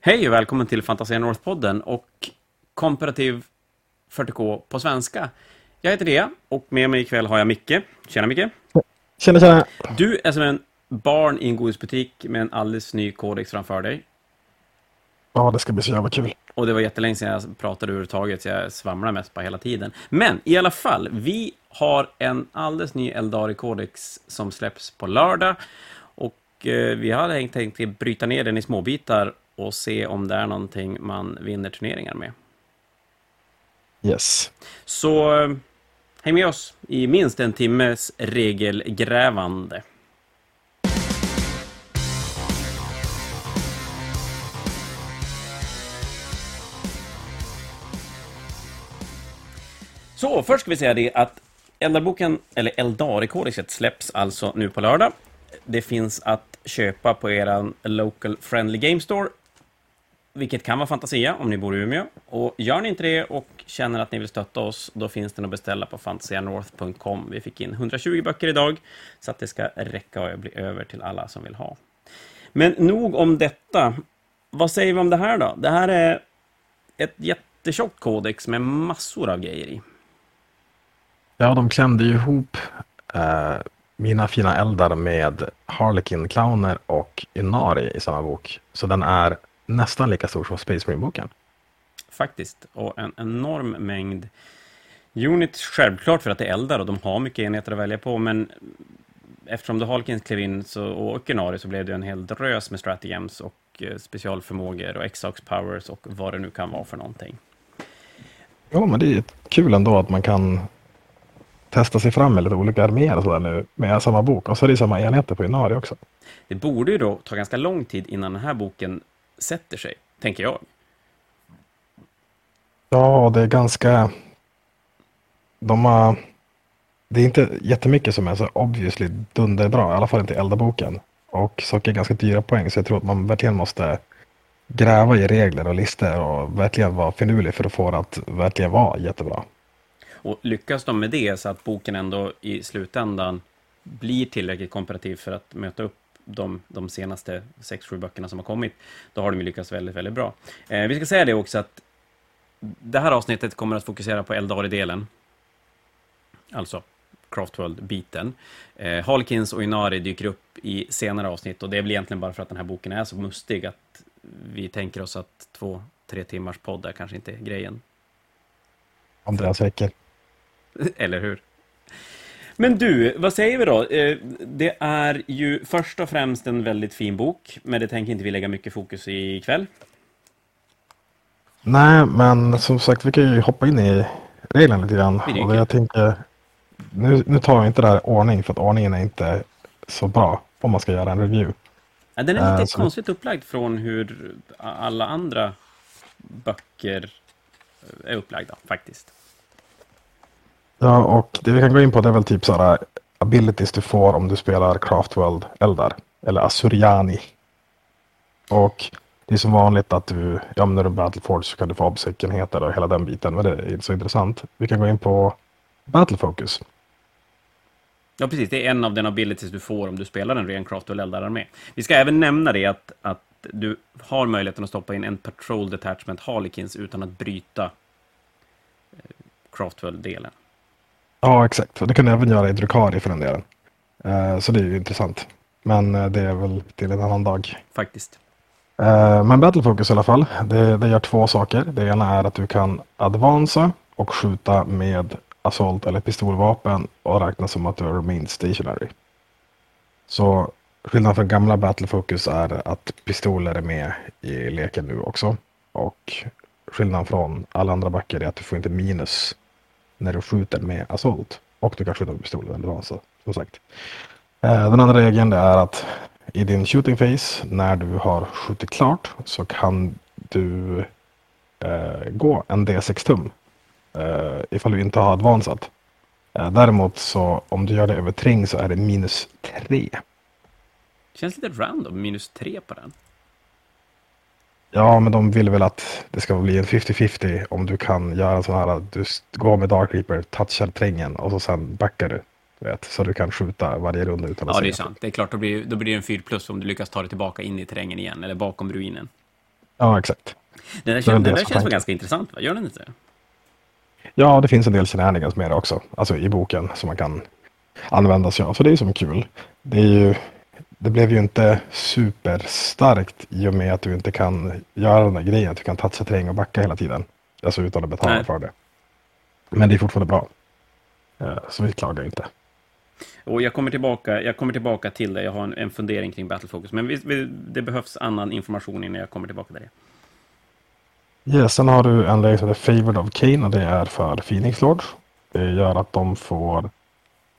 Hej och välkommen till Fantasia North-podden och Komparativ 40K på svenska. Jag heter Dea och med mig ikväll har jag Micke. Tjena Micke! Tjena, tjena! Du är som en barn i en godisbutik med en alldeles ny kodex framför dig. Ja, det ska bli så jävla kul. Och det var jättelänge sedan jag pratade överhuvudtaget, så jag svamlar mest på hela tiden. Men i alla fall, vi har en alldeles ny Eldari-kodex som släpps på lördag. Och eh, vi hade tänkt bryta ner den i småbitar och se om det är någonting man vinner turneringar med. Yes. Så eh, häng med oss i minst en timmes regelgrävande. Så, först ska vi säga det att Eldarboken, eller Eldari-kodexet, släpps alltså nu på lördag. Det finns att köpa på er Local Friendly Game Store, vilket kan vara Fantasia om ni bor i Umeå. Och gör ni inte det och känner att ni vill stötta oss, då finns den att beställa på fantasianorth.com. Vi fick in 120 böcker idag, så att det ska räcka och bli över till alla som vill ha. Men nog om detta. Vad säger vi om det här då? Det här är ett jättetjockt kodex med massor av grejer i. Ja, de klämde ju ihop eh, mina fina eldar med Harlequin-clowner och Inari i samma bok. Så den är nästan lika stor som Space Marine-boken. Faktiskt, och en enorm mängd units, självklart för att det är eldar och de har mycket enheter att välja på, men eftersom det Harlequins klev in så, och Inari så blev det en hel drös med stratagems och eh, specialförmågor och Exox powers och vad det nu kan vara för någonting. Ja, men det är kul ändå att man kan testa sig fram med lite olika arméer och sådär nu med samma bok. Och så är det samma enheter på Inari också. Det borde ju då ta ganska lång tid innan den här boken sätter sig, tänker jag. Ja, det är ganska... De har... Det är inte jättemycket som är så obviously dunderbra, i alla fall inte i Eldaboken. Och saker är ganska dyra poäng, så jag tror att man verkligen måste gräva i regler och listor och verkligen vara finurlig för att få det att verkligen vara jättebra. Och lyckas de med det så att boken ändå i slutändan blir tillräckligt komparativ för att möta upp de, de senaste sex, sju böckerna som har kommit, då har de lyckats väldigt, väldigt bra. Eh, vi ska säga det också att det här avsnittet kommer att fokusera på Eldari-delen. Alltså Craftworld-biten. Eh, Halkins och Inari dyker upp i senare avsnitt och det är väl egentligen bara för att den här boken är så mustig att vi tänker oss att två, tre timmars podd är kanske inte grejen. Andreas Wecker. Eller hur? Men du, vad säger vi då? Eh, det är ju först och främst en väldigt fin bok, men det tänker inte vi lägga mycket fokus i ikväll. Nej, men som sagt, vi kan ju hoppa in i reglerna lite grann. Och jag tänker, nu, nu tar vi inte det här ordning, för att ordningen är inte så bra om man ska göra en review. Ja, den är lite uh, konstigt upplagd från hur alla andra böcker är upplagda, faktiskt. Ja, och det vi kan gå in på det är väl typ sådana äh, abilities du får om du spelar Craftworld Eldar. Eller Asuriani. Och det är som vanligt att du, ja när du Battleforge så kan du få obsäckenheter och hela den biten. Men det är inte så intressant. Vi kan gå in på Battlefocus. Ja, precis. Det är en av den abilities du får om du spelar en ren Craftworld Eldar-armé. Vi ska även nämna det att, att du har möjligheten att stoppa in en Patrol Detachment Harlequins utan att bryta eh, Craftworld-delen. Ja, exakt. Det kan du även göra i Drukari för den delen. Uh, så det är ju intressant. Men uh, det är väl till en annan dag. Faktiskt. Uh, men Battlefocus i alla fall. Det, det gör två saker. Det ena är att du kan advansa och skjuta med assault eller pistolvapen och räkna som att du har remained stationary. Så skillnaden från gamla Battlefocus är att pistoler är med i leken nu också. Och skillnaden från alla andra böcker är att du får inte minus när du skjuter med assault. Och du kan skjuta med pistol eller alltså, vad som sagt. Eh, den andra regeln är att i din shooting phase när du har skjutit klart så kan du eh, gå en D6 tum eh, ifall du inte har advansat. Eh, däremot så om du gör det över tring så är det minus 3. Känns lite random, minus 3 på den. Ja, men de vill väl att det ska bli en 50-50 om du kan göra sån här, du går med Dark Reaper, touchar trängen och så sen backar du. Vet, så du kan skjuta varje runda utan att Ja, det är sant. Det är klart, då blir, då blir det en 4 plus om du lyckas ta dig tillbaka in i terrängen igen, eller bakom ruinen. Ja, exakt. Den där, Så det det den där känns väl ganska intressant, va? Gör den inte? Ja, det finns en del shenanigans med det också. Alltså i boken som man kan använda sig av. Så det är ju som kul. Det, är ju, det blev ju inte superstarkt i och med att du inte kan göra den där grejen. Att du kan toucha terräng och backa hela tiden. Alltså utan att betala Nej. för det. Men det är fortfarande bra. Så vi klagar inte. Och jag kommer tillbaka, jag kommer tillbaka till det. Jag har en, en fundering kring Battle Focus. Men vi, vi, det behövs annan information innan jag kommer tillbaka till det. Yes, sen har du en läge som heter Favored of Kane och det är för Phoenix Lords. Det gör att de får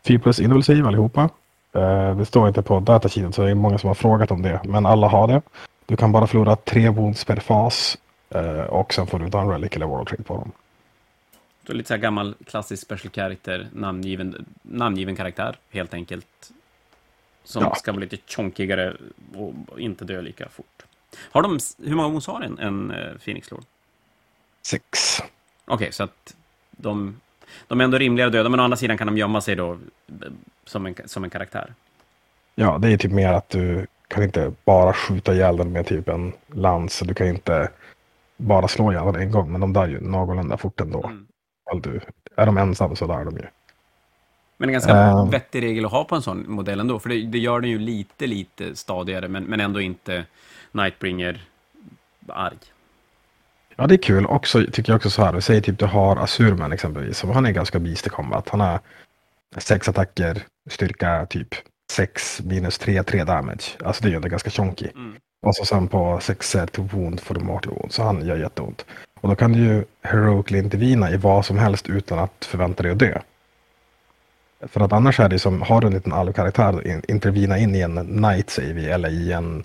4 plus Save allihopa. Eh, Det står inte på datasheetet så det är många som har frågat om det. Men alla har det. Du kan bara förlora tre wounds per fas. eh, Och sen får du Done Relic eller World Trade på dem. Så lite så här gammal klassisk special character, namngiven, namngiven karaktär, helt enkelt. Som Ja. ska vara lite chonkigare och inte dö lika fort. Har de, hur många wounds har en, en uh, Phoenix Lord? Sex. Okej, så att de, de är ändå rimliga att döda, men å andra sidan kan de gömma sig då som en, som en karaktär. Ja, det är typ mer att du kan inte bara skjuta ihjäl den med typ en lans. Du kan inte bara slå ihjäl den en gång. Men de dör ju någorlunda fort ändå. Mm. Du, är de ensam så dör de ju. Men en ganska Eh. vettig regel att ha på en sån modell ändå, för det, det gör den ju lite, lite stadigare, men, men ändå inte Nightbringer arg. Ja, det är kul. Också tycker jag också så här. Säger typ du har Asurman exempelvis. Som han är ganska beast i combat. Han har sex attacker, styrka typ 6 minus 3, 3 damage. Alltså det är ju ganska chonky. Mm. Och så sen på 6 to wound får du mortal wound. Så han gör jätteont. Och då kan du ju heroically intervina i vad som helst utan att förvänta dig att dö. För att annars är det som, har du en liten alvkaraktär, in- intervina in i en night säger vi, eller i en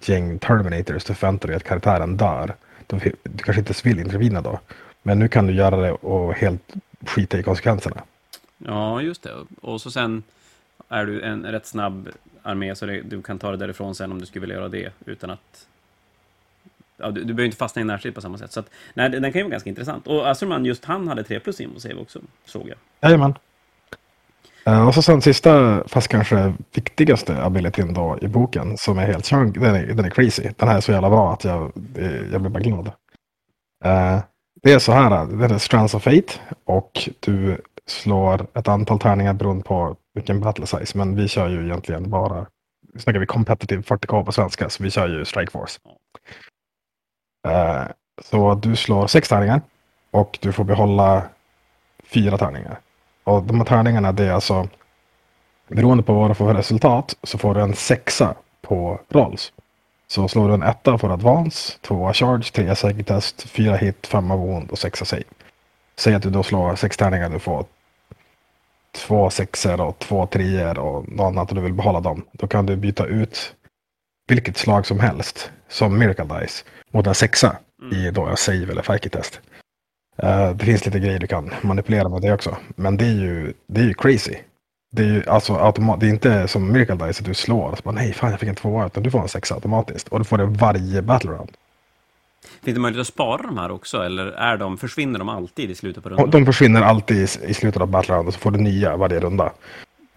gäng terminators, då förväntar du dig att karaktären dör. Du kanske inte ens vill intervina då. Men nu kan du göra det och helt skita i konsekvenserna. Ja, just det. Och så sen är du en rätt snabb armé, så det, du kan ta det därifrån sen om du skulle vilja göra det utan att... Ja, du, du behöver inte fastna i närstrid på samma sätt. Så att, nej, den kan ju vara ganska intressant. Och Asurman, just han hade 3 plus info save också, såg jag. Jajamän. Uh, och så sen sista, fast kanske viktigaste abilityn då i boken som är helt chunk, den är, den är crazy. Den här är så jävla bra att jag, eh, jag blir bara glad. Uh, det är så här, det är Strands of Fate och du slår ett antal tärningar beroende på vilken battle size. Men vi kör ju egentligen bara, nu snackar vi competitive 40k på svenska, så vi kör ju Strike Force. Uh, så du slår sex tärningar och du får behålla fyra tärningar. Och de här tärningarna det är alltså beroende på vad du får för resultat så får du en sexa på rolls. Så slår du en etta får du advance, tvåa charge, trea psychic test, fyra hit, femma wound och sexa save. Säg att du då slår sex tärningar, du får två sexor och två treor och något annat och du vill behålla dem. Då kan du byta ut vilket slag som helst som Miracle Dice mot en sexa i då en save eller psychic test. Eh, det finns lite grejer du kan manipulera med det också. Men det är ju, det är ju crazy. Det är ju alltså automat, det är inte som Miracle Dice att du slår och så bara nej fan jag fick en tvåa utan du får en sexa automatiskt. Och du får det varje battle round. Finns det möjlighet att spara de här också, eller är de, försvinner de alltid i slutet på rundan? de försvinner alltid i, i slutet av battle round och så får du nya varje runda.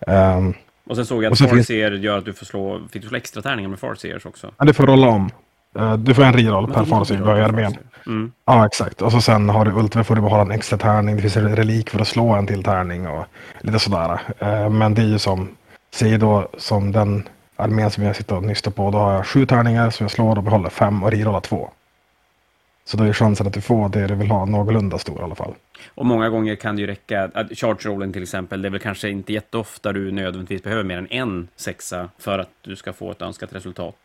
Ehm, Och sen såg jag att så finns- Farseer gör att du får slå, fick du slå extra tärningar med Farseers också. men du får rolla om. Eh, du får en reroll Men per fas i. Farseer. Mm. Ja, exakt. Och så sen har du Ultra får du behålla en extra tärning. Det finns en relik för att slå en till tärning och lite sådär. Eh, Men det är ju som, säger då som den armén som jag sitter och nystar på. Då har jag sju tärningar som jag slår och behåller fem och rerollar två. Så då är chansen att du får det du vill ha någorlunda stor i alla fall. Och många gånger kan det ju räcka, att charge-rollen till exempel, det är väl kanske inte jätteofta du nödvändigtvis behöver mer än en sexa för att du ska få ett önskat resultat.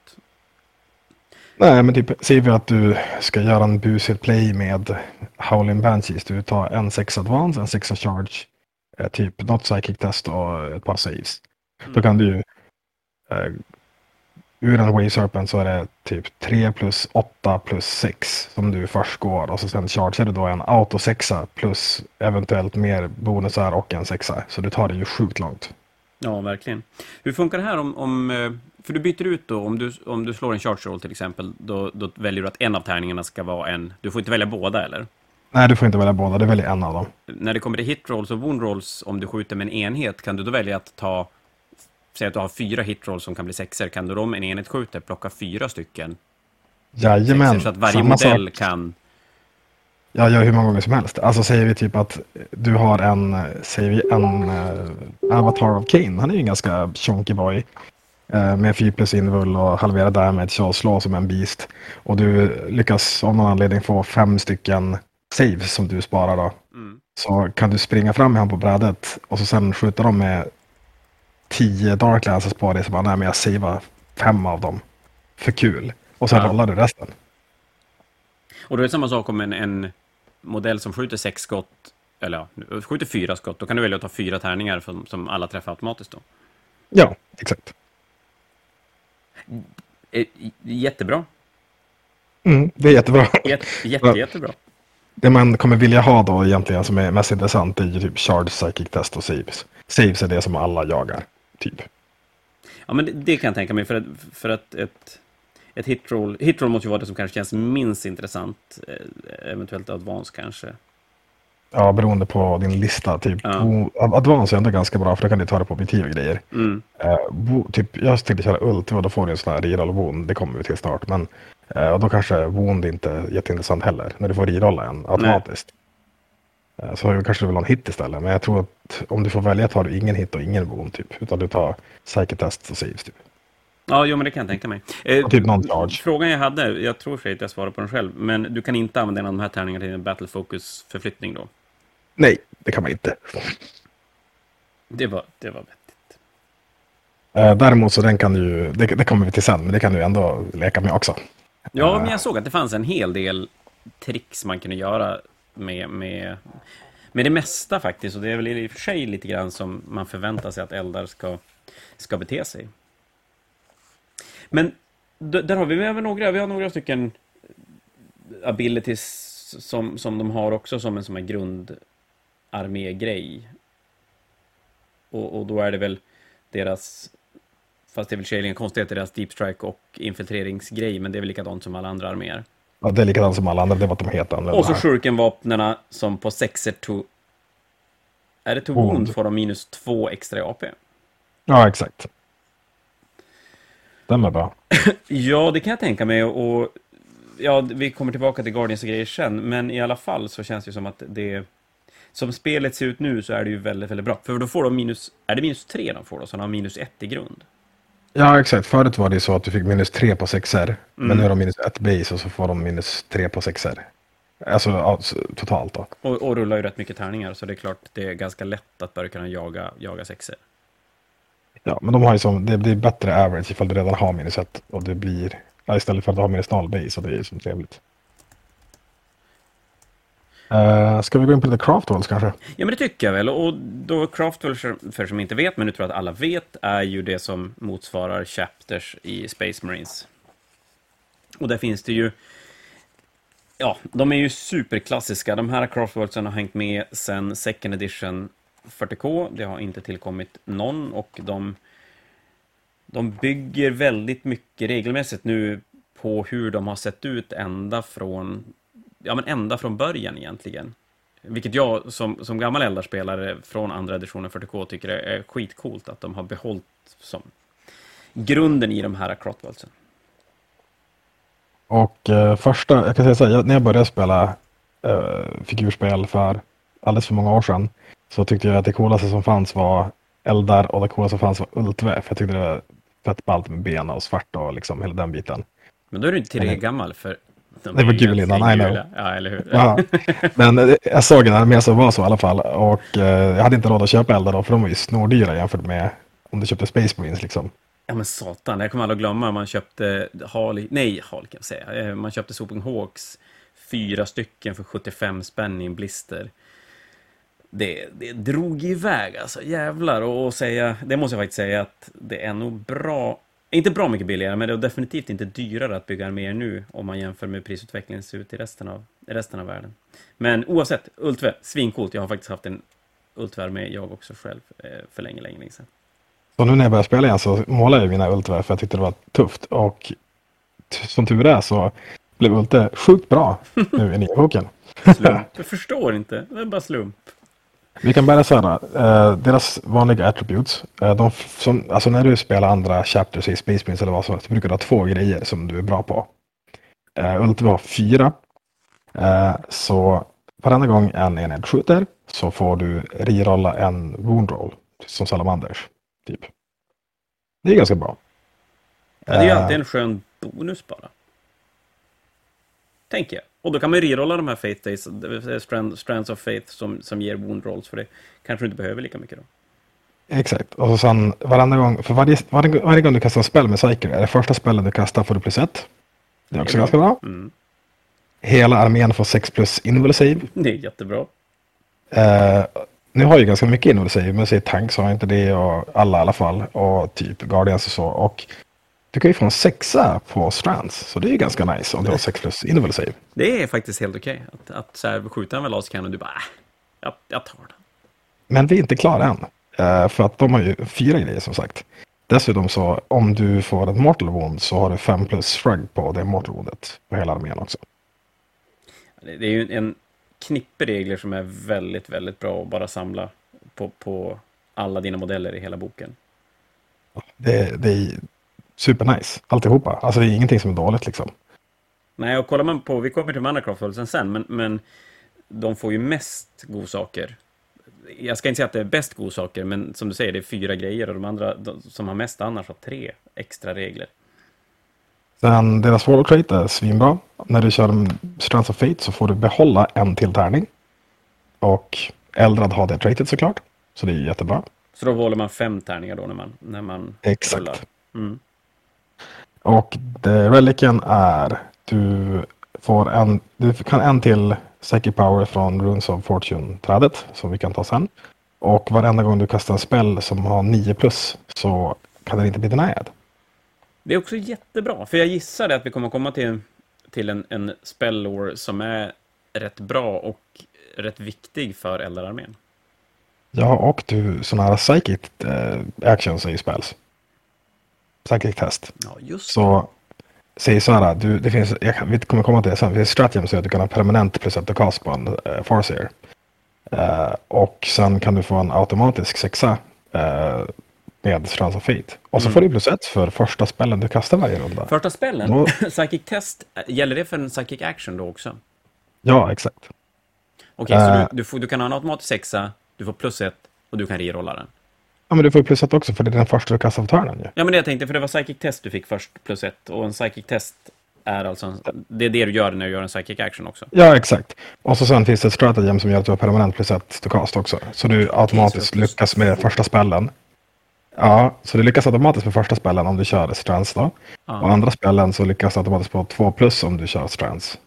Nej, men typ säger vi att du ska göra en busig play med Howling Banshees. Du tar en sexa advance, en sexa charge, eh, typ något psychic test och ett par saves. Då kan du ju eh, ur en Wave Serpent så är det typ 3 plus 8 plus 6 som du först går och så sen chargear du då en auto sexa plus eventuellt mer bonusar och en sexa. Så du tar det ju sjukt långt. Ja, verkligen. Hur funkar det här om, om eh, för du byter ut då, om du, om du slår en charge roll till exempel, då, då väljer du att en av tärningarna ska vara en, du får inte välja båda eller? Nej, du får inte välja båda, du väljer en av dem. När det kommer till hit rolls och wound rolls, om du skjuter med en enhet, kan du då välja att ta, säg att du har fyra hit rolls som kan bli sexer, kan du då om en enhet skjuter plocka fyra stycken Jajamän. Så att varje samma modell sak. kan... Jag gör hur många gånger som helst. Alltså säger vi typ att du har en, säger vi en uh, Avatar of Kane. Han är ju en ganska chonky boy. Uh, med 4 plus invul och halvera damage och slå som en beast. Och du lyckas av någon anledning få fem stycken saves som du sparar då. Mm. Så kan du springa fram med honom på brädet och så sen skjuta dem med tio dark lances på dig. Så bara, nej men jag savear fem av dem. För kul. Och sen Ja. rollar du resten. Och då är det samma sak om en, en modell som skjuter sex skott, eller ja, skjuter fyra skott, då kan du välja att ta fyra tärningar som, som alla träffar automatiskt då. Ja, exakt. Eh, Jättebra. Mm, det är jättebra. Jätte, jätte, jättebra. Det man kommer vilja ha då egentligen som är mest intressant är ju typ charge, psychic test och saves. Saves är det som alla jagar, typ. Ja, men det, det kan jag tänka mig, för att, för att ett, ett hitroll, hitroll måste ju vara det som kanske känns minst intressant, eh, eventuellt advance kanske. Ja, beroende på din lista. Typ. Ja. Advance är ändå ganska bra för då kan du ta det på objektiv och grejer. Mm. Bo, typ, jag tänkte köra ult och då får du en sån här reroll wound. Det kommer vi till snart. Men och då kanske wound inte är jätteintressant heller. När du får rerolla en automatiskt. Eh, så kanske du vill ha en hit istället. Men jag tror att om du får välja tar du ingen hit och ingen wound typ. Utan du tar psychic test och saves typ. Ja, jo, men det kan jag tänka mig. Eh, typ non-charge. Frågan jag hade, jag tror för att jag svarar på den själv, men du kan inte använda en av de här tärningarna till en battle focus-förflyttning då? Nej, det kan man inte. Det var, det var vettigt. Eh, däremot så den kan ju, det, det kommer vi till sen, men det kan du ändå leka med också. Ja, men jag såg att det fanns en hel del tricks man kunde göra med, med, med det mesta faktiskt. Och det är väl i och för sig lite grann som man förväntar sig att eldar ska, ska bete sig. Men där har vi, väl några, vi har några stycken abilities som, som de har också som en sån här grundarmégrej. Och, och då är det väl deras Fast det är väl tjejen i deras deep strike och infiltreringsgrej, men det är väl likadant som alla andra arméer. Ja, det är likadant som alla andra, det var att de annorlunda. Och så shurikenvapnena som på sexer to... Är det to Wound. wound får de minus två extra i AP? Ja, exakt. Den är bra. Ja, det kan jag tänka mig och... Ja, vi kommer tillbaka till Guardians och grejer sen, men i alla fall så känns det som att det... Som spelet ser ut nu så är det ju väldigt, väldigt bra. För då får de minus... Är det minus tre de får då? Så de har minus ett i grund? Ja, exakt. Förut var det så att du fick minus tre på sexer. Mm. Men nu är de minus ett base och så får de minus tre på sexer. Alltså s- totalt då. Och, och rullar ju rätt mycket tärningar, så det är klart det är ganska lätt att börja kunna jaga, jaga sexer. Ja, men de har ju som, det blir bättre average ifall du redan har minus ett. Och det blir, ja, istället för att ha minus noll base. Och det är ju som trevligt. Uh, ska vi gå in på lite Craftwells kanske? Ja, men det tycker jag väl. Och då Craftwells, för, för som inte vet, men nu tror jag att alla vet, är ju det som motsvarar Chapters i Space Marines. Och där finns det ju... Ja, de är ju superklassiska. De här Craftwellsen har hängt med sedan Second Edition 40K. Det har inte tillkommit någon och de... De bygger väldigt mycket regelmässigt nu på hur de har sett ut ända från ja, men ända från början egentligen. Vilket jag som, som gammal eldarspelare från andra editionen 40K tycker är, skitcoolt att de har behållit som grunden i de här Crotwellsen. Och eh, första, jag kan säga när jag började spela eh, figurspel för alldeles för många år sedan så tyckte jag att det coolaste som fanns var eldar och det coolaste som fanns var ultve. För jag tyckte det var fett ballt med ben och svart och liksom hela den biten. Men då är du inte tillräckligt gammal för... de Det var gul ganska innan, I know. Ja, eller hur? Ja. Men eh, jag såg en armé som var så i alla fall och eh, jag hade inte råd att köpa eldar då för de var ju snordyra jämfört med om du köpte Space Marines liksom. Ja men satan, jag kommer aldrig att glömma. Man köpte Harley, nej Harley kan jag säga. Eh, Man köpte Swooping Hawks, fyra stycken för 75 spänn i en blister. Det, det drog iväg alltså, jävlar. Och, och säga, det måste jag faktiskt säga att det är nog bra, inte bra mycket billigare, men det är definitivt inte dyrare att bygga arméer nu om man jämför med prisutvecklingen ser ut i resten av, i resten av världen. Men oavsett, Ultve, svincoolt. Jag har faktiskt haft en Ultve-armé jag också själv eh, för länge, länge, länge sedan. Så nu när jag började spela igen så målade jag mina ultver för jag tyckte det var tufft och som tur är så blev Ulte sjukt bra nu i nya boken. Slump. Jag förstår inte. Det är bara slump. Vi kan börja så här. Eh, deras vanliga attributes. Eh, de som, alltså när du spelar andra chapters i Space Marines eller vad som helst. brukar du ha två grejer som du är bra på. Uh, Ultvi har fyra. Uh, så varenda gång en enhet skjuter så får du rirolla en wound roll som salamanders. Typ. Det är ganska bra. Ja, det är ju alltid en skön bonus bara. Tänker jag. Och då kan man ju rerolla de här Faith Days, Strand, Strands of Faith, som, som ger wound rolls, för det kanske du inte behöver lika mycket då. Exakt. Och så sen varenda gång, för varje, varje, varje gång du kastar en spel med Psyker, är det första spelen du kastar får du plus ett. Det är också Det är bra. ganska bra. Mm. Hela armén får 6 plus invul save. Det är jättebra. Eh, nu har jag ju ganska mycket invul save, men säg tanks har inte det och alla i alla fall. Och typ Guardians och så. Och kan ju få en sexa på Strands, så det är ju ganska nice om du har 6 plus invul save. Det är faktiskt helt okej. Att, att så här, skjuta en Velascan och du bara, äh, jag, jag tar den. Men vi är inte klara än. Eh, för att de har ju fyra grejer som sagt. Dessutom så om du får ett mortal wound så har du 5 plus shrug på det mortal woundet på hela armén också. Det är ju en knippe regler som är väldigt, väldigt bra att bara samla på, på alla dina modeller i hela boken. Det, det supernice alltihopa. Alltså det är ingenting som är dåligt liksom. Nej, och kollar man på, vi kommer till Manacraft sen, men, men de får ju mest godsaker. Jag ska inte säga att det är bäst godsaker, men som du säger, det är fyra grejer och de andra de, som har mest annars har tre extra regler. Sen deras wall crate är svinbra. När du kör Strands of Fate så får du behålla en till tärning. Och Eldrad har det tratet såklart. Så det är jättebra. Så då håller man fem tärningar då när man, när man Exakt. Mm. Och det reliken är du får en, du kan en till Psychic Power från Runes of Fortune-trädet som vi kan ta sen. Och varenda gång du kastar en spell som har 9 plus så kan den inte bli denied. Det är också jättebra, för jag gissade att vi kommer komma till, till en, en spellore som är rätt bra och rätt viktig för Eldararmén. Ja, och du sådana här psychic eh, actions är ju spells. Psychic test. Ja, just. Så säg så här, du, det finns, jag kan, vi kommer komma till det sen, det finns stratagem så att du kan ha permanent plus ett cast på en uh, Farseer. Eh, och sen kan du få en automatisk sexa eh, med Strands of Fate. Och så Mm. får du plus ett för första spellen du kastar varje runda. Första spellen, Då- Psychic Test, gäller det för en Psychic Action då också? Ja, exakt. Okej, så Eh. du, du, får, du kan ha en automatisk sexa, du får plus ett och du kan rerolla den. Ja, men du får ju plus ett också för det är den första du kastar på törnen ju. Ja, men det jag tänkte, för det var Psychic Test du fick först, plus ett. Och en Psychic Test är alltså, en, det är det du gör när du gör en Psychic Action också. Ja, exakt. Och så sen finns det ett stratagem som gör att du har permanent plus ett to cast också. Så du automatiskt lyckas med första spellen. Ja, så du lyckas automatiskt med första spellen om du kör strands då. Och Ja. andra spellen så lyckas du automatiskt på två plus om du kör strands.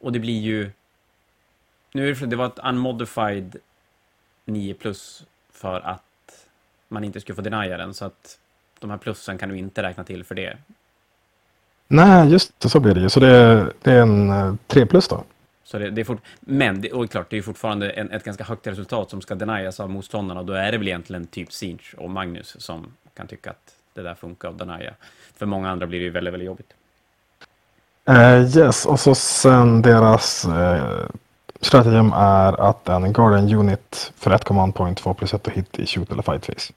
Och det blir ju... Nu är det, det var ett unmodified 9 plus för att man inte skulle få denia den, så att de här plussen kan du inte räkna till för det. Nej, just det, så blir det ju. Så det är, det är en eh, tre plus då. Så det, det är fort, men, det, och klart, det är fortfarande en, ett ganska högt resultat som ska denias av motståndarna. Och då är det väl egentligen typ Sinch och Magnus som kan tycka att det där funkar att denia. För många andra blir det ju väldigt, väldigt jobbigt. Eh, yes, och så sen deras uh, stratagem är att en Guardian Unit för ett command point får plus ett och hit i shoot eller fight phase.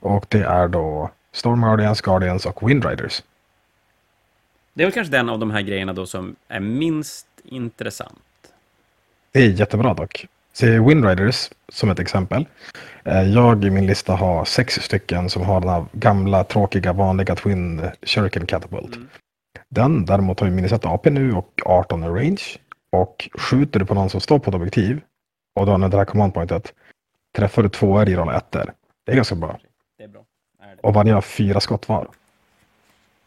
Och det är då Storm Guardians, Guardians och Windriders. Det är väl kanske den av de här grejerna då som är minst intressant. Det är jättebra dock. Se Windriders som ett exempel. Eh, Jag i min lista har sex stycken som har den här gamla tråkiga vanliga Twin Shuriken Catapult. Den däremot har ju minus 1 AP nu och 18 i range. Och skjuter du på någon som står på ett objektiv och du använder det här command pointet. Träffar du två i roll ettor. Det är ganska bra. Det är bra. Är det. Och varje har fyra skott var.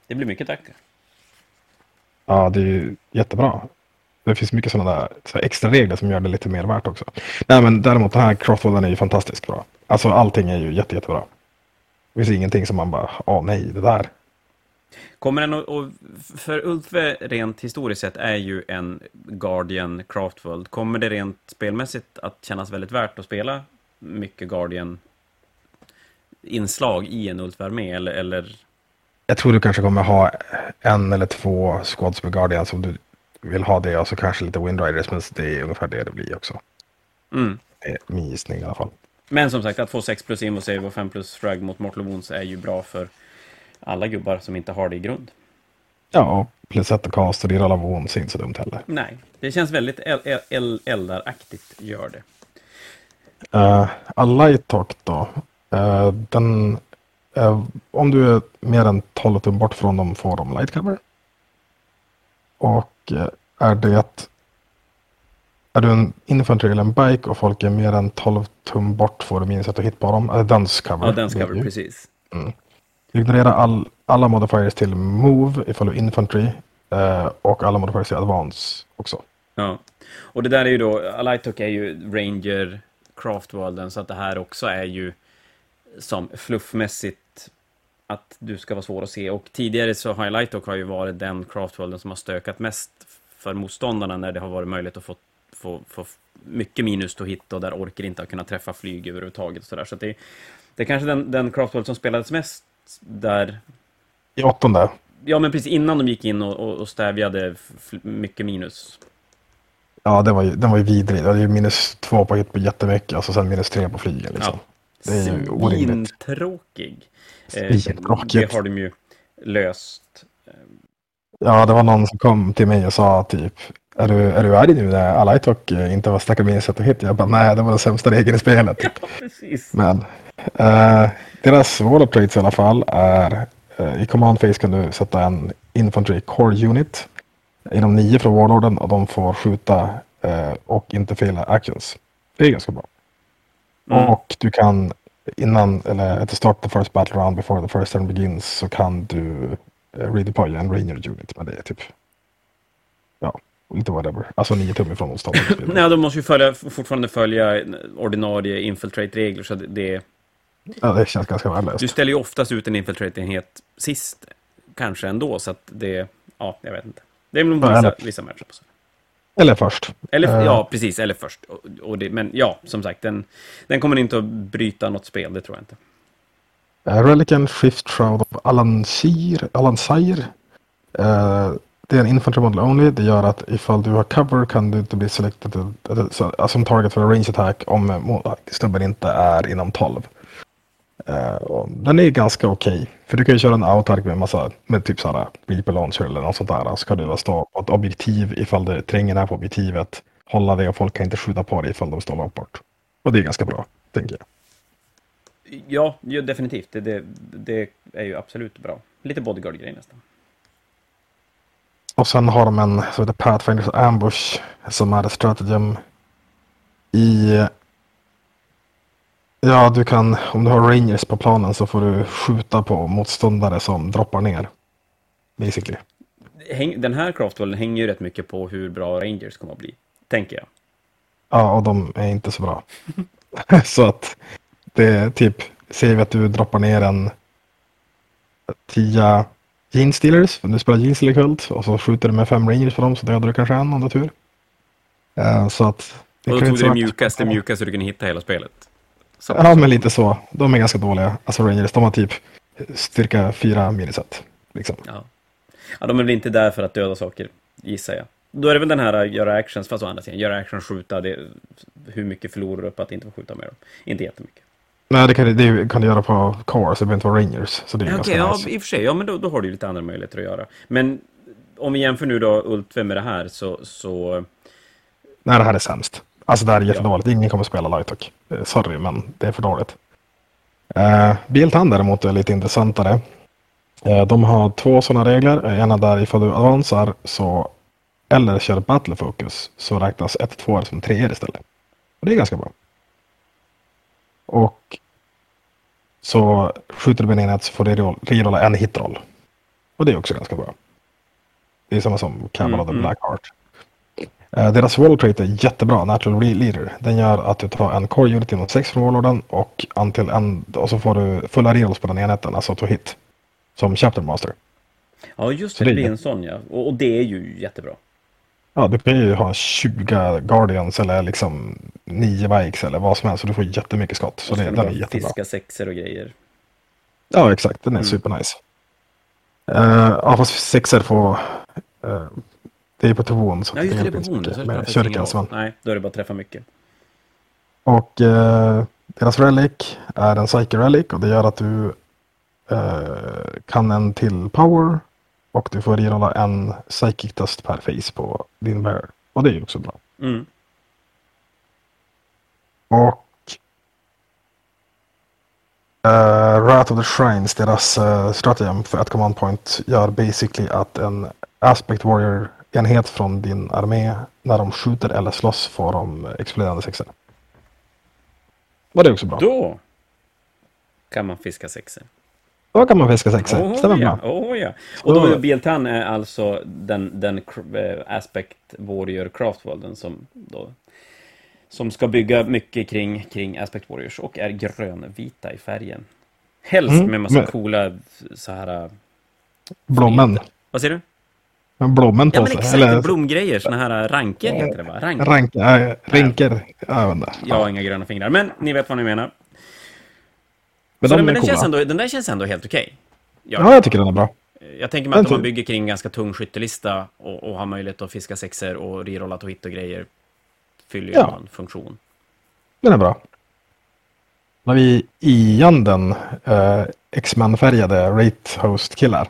det blir mycket tack. Ja, det är ju jättebra. Det finns mycket sådana där så extra regler som gör det lite mer värt också. Nej, men däremot den här crosswallen är ju fantastiskt bra. Alltså allting är ju jätte, jättebra. Det finns ingenting som man bara, åh nej, det där. Kommer den att, för Ultve rent historiskt sett är ju en Guardian Craftworld. Kommer det rent spelmässigt att kännas väldigt värt att spela mycket Guardian inslag i en Ultve-armé eller, eller Jag tror du kanske kommer ha en eller två squads med Guardians om du vill ha det och så kanske lite Windriders, men det är ungefär det det blir också. mm. Det är min gissning i alla fall. Men som sagt, att få 6 plus Invo Save och 5 plus Shrug mot Mortal Wounds är ju bra för alla gubbar som inte har det i grund. Ja, plus ett cast och det är alla wounds inte så dumt heller. Nej, det känns väldigt el el el eldaraktigt, gör det. Uh, a light talk då. Uh, den, uh, om du är mer än 12 tum bort från dem får de light cover. Och uh, är det är du en infantry eller en bike och folk är mer än 12 tum bort får du minus ett hit på dem. Eller dance cover. Ja, dance cover, precis. Mm. Ignorera all, alla modifiers till move ifall du är infantry. Eh, och alla modifiers till advance också. Ja, och det där är ju då, Alightok är ju Ranger Craftworlden, så att det här också är ju som fluffmässigt att du ska vara svår att se. Och tidigare så har Alightok har ju varit den Craftworlden som har stökat mest för motståndarna när det har varit möjligt att få, få, få mycket minus to hit och där orker inte har kunnat träffa flyg överhuvudtaget. Så, där. så det, det är kanske den, den Craftworld som spelades mest där. I åttonde? Ja, men precis innan de gick in och, och, och stävjade mycket minus. Ja, det var ju, den var ju vidrig. Det var ju minus två på på jättemycket och så sen minus tre på flygen. Liksom. Ja. Det är ju orimligt. Svintråkig. Eh, det har de ju löst. Ja, det var någon som kom till mig och sa typ är du, är du arg nu när Alaitok inte var stackare minus ett hit? Jag bara nej, det var den sämsta regeln i spelet. Typ. Ja, precis. Men eh, deras wall traits i alla fall är eh, i command phase kan du sätta en infantry core unit inom nio från Warlorden och de får skjuta eh, och inte fela actions. Det är ganska bra. Mm. Och du kan innan, eller at the start of the first battle round before the first turn begins så kan du eh, redeploya en Ranger unit. Men det är typ, ja, lite whatever. Alltså nio tum ifrån motståndaren. Nej, de måste ju följa, fortfarande följa ordinarie infiltrate-regler så det... Ja, det känns ganska väl löst. Du ställer ju oftast ut en infiltrate-enhet sist, kanske ändå, så att det, ja, jag vet inte. Det är nog vissa, eller, vissa matcher. På eller först. Eller, uh, ja, precis. Eller först. Och, och det, men ja, som sagt, den, den kommer inte att bryta något spel, det tror jag inte. Uh, Relican Shift Shroud of Alan Sir, Alan Sire. Uh, det är en infantry model only. Det gör att ifall du har cover kan du inte bli selected alltså, som target för range attack om snubben inte är inom 12. Uh, den är ganska okej. Okay. För du kan ju köra en autark med massa, med typ såhär Reaper Launcher eller något sånt där. Så kan du stå på ett objektiv ifall det trängen är på objektivet. Hålla det och folk kan inte skjuta på dig ifall de står långt bort. Och det är ganska bra, tänker jag. Ja, ja definitivt. Det, det, det är ju absolut bra. Lite bodyguard-grej nästan. Och sen har de en så heter Pathfinders Ambush som är ett stratagem i Ja, du kan, om du har rangers på planen så får du skjuta på motståndare som droppar ner. Basically. Den här craftwallen hänger ju rätt mycket på hur bra rangers kommer att bli, tänker jag. Ja, och de är inte så bra. så att det är typ, säger vi att du droppar ner en 10 jeanstealers, du spelar jeanstealerkult och så skjuter du med fem rangers på dem så dödar du kanske en om du tur. Uh, så att... och då tog du det mjukaste, mjukaste du kunde hitta hela spelet? Så. Ja, men lite så. De är ganska dåliga. Alltså Rangers, de har typ styrka 4 minuset. Liksom. Ja. ja, de är väl inte där för att döda saker, gissar jag. Då är det väl den här äh, göra actions, fast å andra sidan, göra actions, skjuta, det, hur mycket förlorar du på att inte få skjuta med dem? Inte jättemycket. Nej, det kan, det kan du göra på core, så det behöver inte vara rangers. Så det är ja, okay, ja, i och för sig, ja, men då, då har du ju lite andra möjligheter att göra. Men om vi jämför nu då Ultve med det här, så... så... Nej, det här är sämst. Alltså det här är jättedåligt. Ja. Ingen kommer spela Lightock. Eh, sorry, men det är för dåligt. Uh, Biltan däremot är lite intressantare. Uh, de har två sådana regler. Ena där ifall du advansar så eller kör battle focus så räknas 1-2 som 3 istället. Och det är ganska bra. Och så skjuter du med en enhet så får du rerolla en hitroll. Och det är också ganska bra. Det är samma som Camelot mm, och Blackheart. Uh, deras wall trait är jättebra, natural leader. Den gör att du tar en core unit inom 6 från warlorden och, until en, och så får du fulla rerolls på den enheten, alltså to hit. Som chapter master. Ja, just det, det blir en sån ja. Och, och, det är ju jättebra. Ja, du kan ju ha 20 Guardians eller liksom 9 Vikes eller vad som helst. Så du får jättemycket skott. Så, så det, den är jättebra. Fiska sexer och grejer. Ja, exakt. Den är mm. supernice. Uh, ja, fast sexer får... Uh, det är på tvåan. Så ja, just det, det är på tvåan. Med shurikens. Nej, då är det bara att träffa mycket. Och eh, deras relic är en psyche relic och det gör att du eh, kan en till power Och du får rerolla en psychic test per face på din bear. Och det är ju också bra. Mm. Och uh, Wrath of the Shrines, deras uh, stratagem för ett command point gör basically att en Aspect Warrior-enhet från din armé, när de skjuter eller slåss får de exploderande sexer. Och det också bra. Då kan man fiska sexer. Då kan man fiska sexer. Oh, Stämmer ja. bra. Oh, ja. Och då är Bieltan är alltså den, den äh, Aspect Warrior Craftworlden som då som ska bygga mycket kring, kring Aspect Warriors och är grönvita i färgen. Helst Mm, med massa men- coola så här... Blommen. Vad säger du? Blommen på Ja men sig. exakt, blomgrejer, såna här ranker heter det va? Rank. Rank, äh, rinker. Inte. Jag har inga gröna fingrar, men ni vet vad ni menar. Men så de men den, känns ändå, den där känns ändå helt okej. Ja, Ja, jag tycker den är bra. Jag tänker mig att om man bygger kring en ganska tung skyttelista och, och har möjlighet att fiska sexer och rerolla to hit och grejer fyller ju Ja. en funktion. Den är bra. När vi igen den uh, X-Men-färgade Rate Host-killar.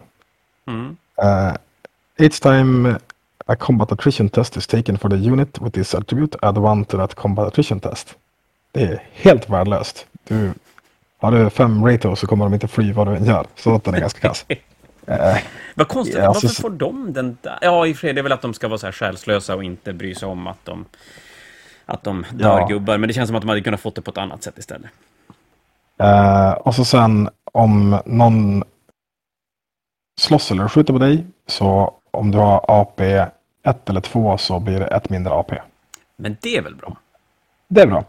Mm. Uh, each time a combat attrition test is taken for the unit with this attribute, add one to that combat attrition test. Det är helt värdelöst. Du, har du fem Ratos så kommer de inte fly vad du än gör. Så att den är ganska kass. Eh, Vad konstigt, Ja, varför alltså- får de den där? Ja, i och det är väl att de ska vara så här själslösa och inte bry sig om att de, att de dör Ja. gubbar. Men det känns som att de hade kunnat fått det på ett annat sätt istället. Eh, och så sen om någon slåss eller skjuter på dig så om du har AP 1 eller 2 så blir det ett mindre AP. Men det är väl bra? Det är bra.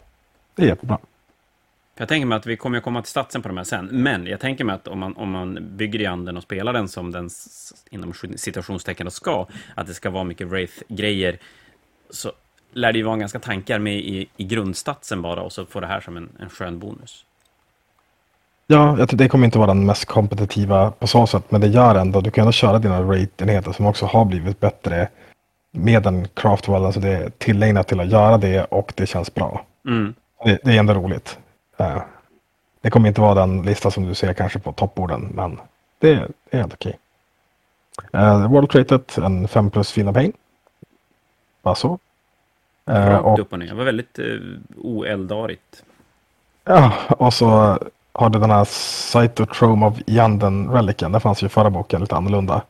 Det är jättebra. Jag tänker mig att vi kommer att komma till statsen på de här sen. Men jag tänker mig att om man, om man bygger i anden och spelar den som den inom citationstecken och ska, att det ska vara mycket Wraith-grejer, så lär det ju vara ganska tankar med i, i grundstatsen bara och så får det här som en, en skön bonus. Ja, jag tror det kommer inte vara den mest kompetitiva på så sätt, men det gör ändå, du kan ändå köra dina rate-enheter som också har blivit bättre med en craftwell, alltså det är tillägnat till att göra det och det känns bra. Mm. Det, det är ändå roligt. Eh, det kommer inte vara den lista som du ser kanske på topporden, men det, det är helt okej. Uh, World Created, en 5 plus fina pain. Bara så. Eh, Rakt och, upp och ner. Det var väldigt uh, oeldarigt. ja, och så har du den här Cytotrome of Yanden reliken. Det fanns ju i förra boken lite annorlunda.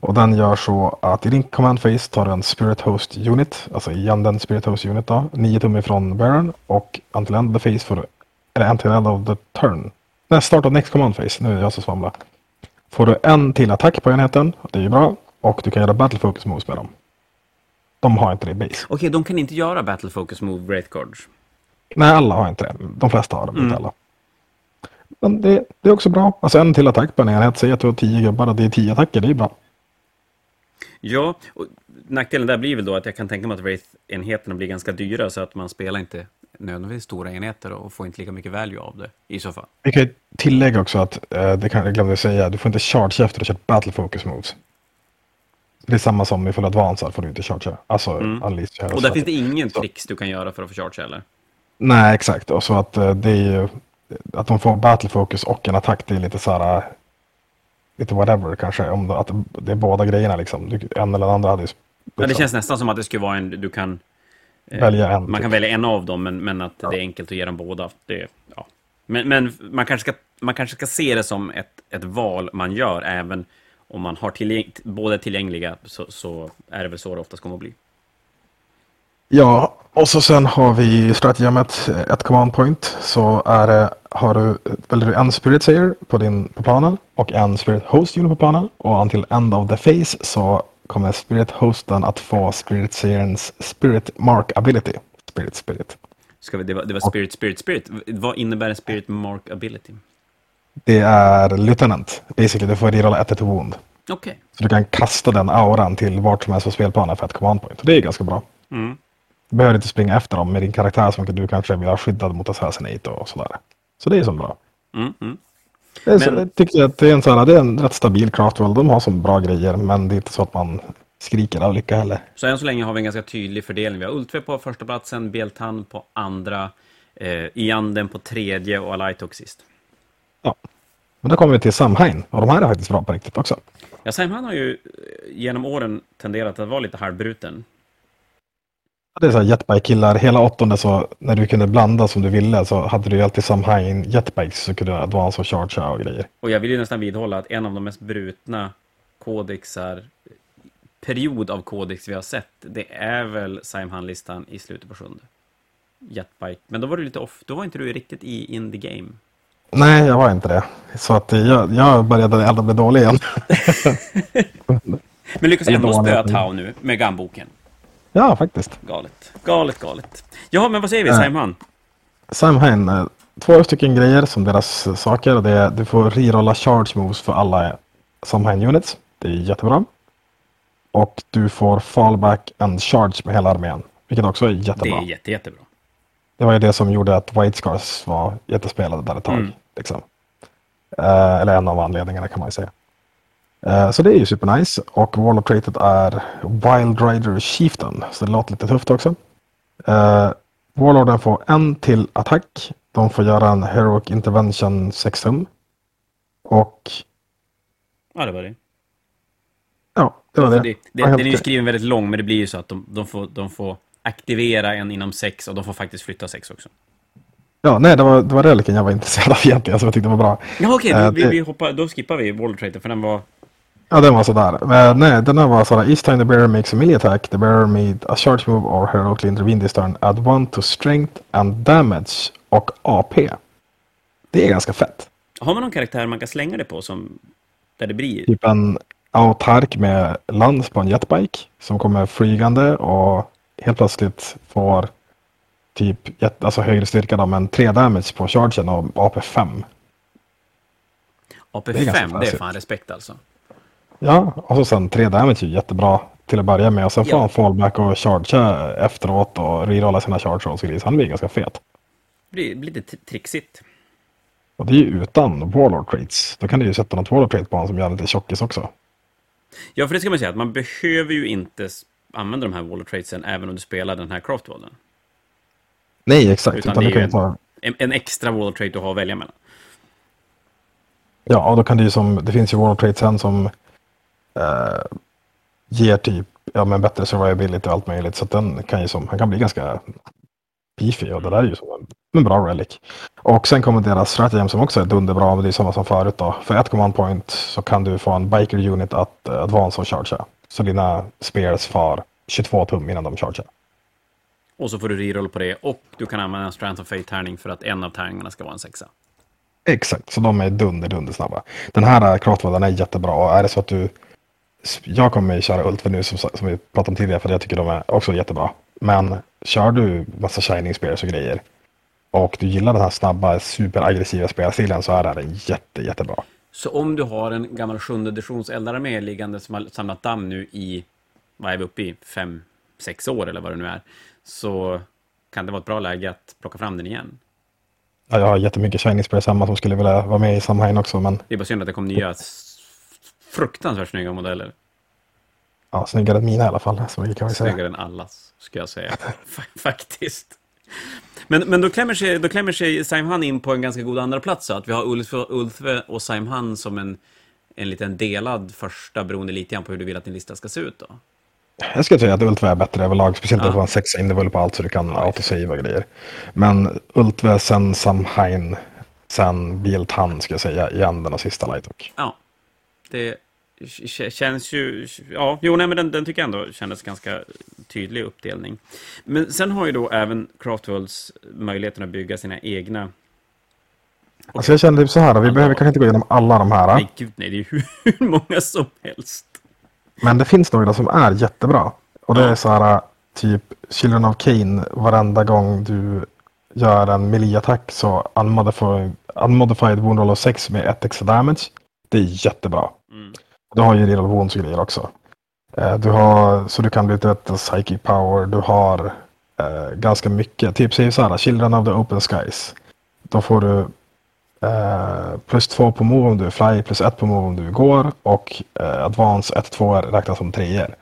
Och den gör så att i din command phase tar du en Spirit Host Unit, alltså Yanden Spirit Host Unit då, 9 tum ifrån Baron och until end of the phase får du, eller until end of the turn, nej start of next command phase, nu är jag så svamla. Får du en till attack på enheten, det är ju bra, och du kan göra battle focus moves med dem. De har inte det i base. Okej, de kan inte göra Battle Focus Move Wraith Guards. Nej, alla har inte det. De flesta har det, men inte Mm. alla. Men det, det är också bra. Alltså en till attack på en enhet. Säg att du har tio gubbar och det är tio attacker. Det är bra. Ja, och nackdelen där blir väl då att jag kan tänka mig att Wraith-enheterna blir ganska dyra så att man spelar inte nödvändigtvis stora enheter och får inte lika mycket value av det i så fall. Vi kan tillägga också att, eh, det kan jag glömde säga, du får inte charge efter att du kört battle focus moves. Det är samma som ifall du advansar får du inte charge. Alltså Mm. unleash. Och där finns det ingen så. tricks du kan göra för att få charge heller. Nej, exakt. Och så att eh, det är ju, att de får battle focus och en attack, det är lite så här, eh, lite whatever kanske. Om det, att det är båda grejerna liksom. En eller den andra hade ju... Ja, det liksom, känns nästan som att det skulle vara en... Du kan... eh, Välja en, Man kan typ. välja en av dem, men, men att det är enkelt att ge dem båda. Det, ja. Men, men man, kanske ska, man kanske ska se det som ett, ett val man gör, även om man har tillgäng, båda tillgängliga, så, så är det väl så det oftast kommer att bli. Ja, och så sen har vi stratagemet, ett command point. Så är det, har du, väljer du en spirit sayer på, din, på planen och en spirit host unit på planen. Och until end of the phase så kommer spirit hosten att få spirit sayerns spirit mark ability. Spirit, spirit. Ska vi, det, var, det var spirit, spirit, spirit. Vad innebär spirit mark ability? Det är lieutenant. Basically, du får rerolla ett till wound. Okej. Så du kan kasta den auran till vart som helst på spelplanen för ett command point. Det är ganska bra. Mm. Du behöver inte springa efter dem med din karaktär som du kanske vill ha skyddad mot assassinate och sådär. Så det är så bra. Mm, mm. Det är så, Men- jag tycker att det är, en sån här, det är en rätt stabil craftworld. De har som bra grejer men det är inte så att man skriker av lycka heller. Så än så länge har vi en ganska tydlig fördelning. Vi har Ultve på första platsen, Bieltan på andra, eh, Ianden på tredje och Alaitok sist. Ja. Men då kommer vi till Samhain och de här är faktiskt bra på riktigt också. Ja, Simon har ju eh, genom åren tenderat att vara lite halvbruten. Det är så jetbike-killar, hela åttonde så när du kunde blanda som du ville så hade du ju alltid Samhain jetbikes så kunde du advance och charge och grejer. Och jag vill ju nästan vidhålla att en av de mest brutna kodexar, period av kodex vi har sett, det är väl Simon-listan i slutet på sjunde. Jetbike. Men då var du lite off, då var inte du riktigt i in the game. Nej, jag var inte det. Så att jag, jag började aldrig bli dålig igen. Men lyckas ändå spöa Tau nu med gamboken. Ja, faktiskt. Galet. Galet, galet. Ja, men vad säger vi, Nej. Simon? Samhain, eh, två stycken grejer som deras saker. Det är, du får rerolla charge moves för alla Samhain units. Det är jättebra. Och du får fallback and charge med hela armén. Vilket också är Det jättebra. är jätte, jättebra. Det var ju det som gjorde att White Scars var jättespelade där ett tag. Mm. Liksom. Eh, eller en av anledningarna kan man ju säga. Eh, så det är ju supernice. Och Wall of Trated är Wild Rider Chieftain. Så det låter lite tufft också. Uh, Warlorden får en till attack. De får göra en Heroic Intervention 6 tum. Och Ja, det var det. ja, det var det. Alltså, det, det helt den är ju skriven väldigt lång, men det blir ju så att de, de, får, de får aktivera en inom sex och de får faktiskt flytta sex också. Ja, nej, det var, det var reliken jag var intresserad av egentligen. Så jag tyckte det var bra. Ja, okej, Eh, vi, det- vi hoppar, då skippar vi Wall Trader, för den var... Ja, den var sådär. Men nej, den här var sådär. Each time the bearer makes a melee attack, the bearer made a charge move or heroically intervene this turn, add one to strength and damage och AP. Det är ganska fett. Har man någon karaktär man kan slänga det på som... Där det blir... Typ en autark med lans på en jetbike som kommer flygande och helt plötsligt får typ jet, alltså högre styrka då, men 3 damage på chargen och AP 5. Det är AP5, ganska det är fan respekt alltså. Ja, och så sen 3 damage är jättebra till att börja med och sen får Ja. han fallback och chargea efteråt och rerolla sina charge rolls. Så han blir ganska fet. Det blir, lite trixigt. Och det är ju utan Warlord traits. Då kan du ju sätta något Warlord trait på honom som gör lite tjockis också. Ja, för det ska man säga, att man behöver ju inte använda de här Wall of Tradesen även om du spelar den här Craftwallen. Nej, exakt. Utan Utan, det är ju ju ta, En, en extra Wall of Trade du har att välja mellan. ja, och då kan du ju som, det finns ju Warlord traits sen som eh, ger typ, ja men bättre survivability och allt möjligt. Så den kan ju som, han kan bli ganska beefy och det där är ju som en, en bra relic. Och sen kommer deras stratagem som också är dunderbra, men det är samma som förut då. För ett command point så kan du få en biker unit att uh, advance och chargea. Så dina spears far 22 tum innan de chargear. Och så får du reroll på det och du kan använda en Strength of Fate-tärning för att en av tärningarna ska vara en sexa. Exakt, så de är dunder, dunder snabba. Den här Kraftwallen är jättebra och är det så att du... Jag kommer köra Ultve nu som, som vi pratade om tidigare för jag tycker de är också jättebra. Men kör du massa Shining Spears och grejer och du gillar den här snabba, superaggressiva spelstilen så är det här jätte, jättebra. Så om du har en gammal sjunde editions eldarmé liggande som har samlat damm nu i, vad är vi uppe i, fem, sex år eller vad det nu är, så kan det vara ett bra läge att plocka fram den igen. Ja, jag har jättemycket Shining Spears hemma som skulle vilja vara med i Samhain också men Det är bara synd att det kom nya fruktansvärt snygga modeller. ja, snyggare än mina i alla fall. Så mycket kan vi säga. Snyggare än allas, ska jag säga. Fa- Faktiskt. Men, men då klämmer sig, då klämmer sig Simhan in på en ganska god andra plats så att vi har Ulf, Ulfve och Simhan som en, en liten delad första beroende lite grann på hur du vill att din lista ska se ut då. Jag skulle säga att Ultve är bättre överlag, speciellt Ja. att det var en sexa individual på allt så du kan autosave och grejer. Men Ultve, sen Samhain, sen Biltan ska jag säga igen den och sista Lightock. Ja, det känns ju... Ja, jo, nej, men den, den tycker jag ändå kändes ganska tydlig uppdelning. Men sen har ju då även Craftworlds möjligheten att bygga sina egna... Alltså jag känner typ så här, vi behöver kanske inte gå igenom alla de här. Nej, gud nej, det är ju hur många som helst. Men det finns några som är jättebra. Och det är så här, typ Children of Cain, varenda gång du gör en melee-attack så unmodified, unmodified wound roll of 6 med 1 extra damage. Det är jättebra. Du har ju reroll wounds och grejer också. Eh, du har, så du kan bli ett psychic power. Du har eh, ganska mycket. Typ säg så här, Children of the Open Skies. Då får du eh, plus två på move om du är fly, plus ett på move om du går och eh, advance 1-2 räknas som treor.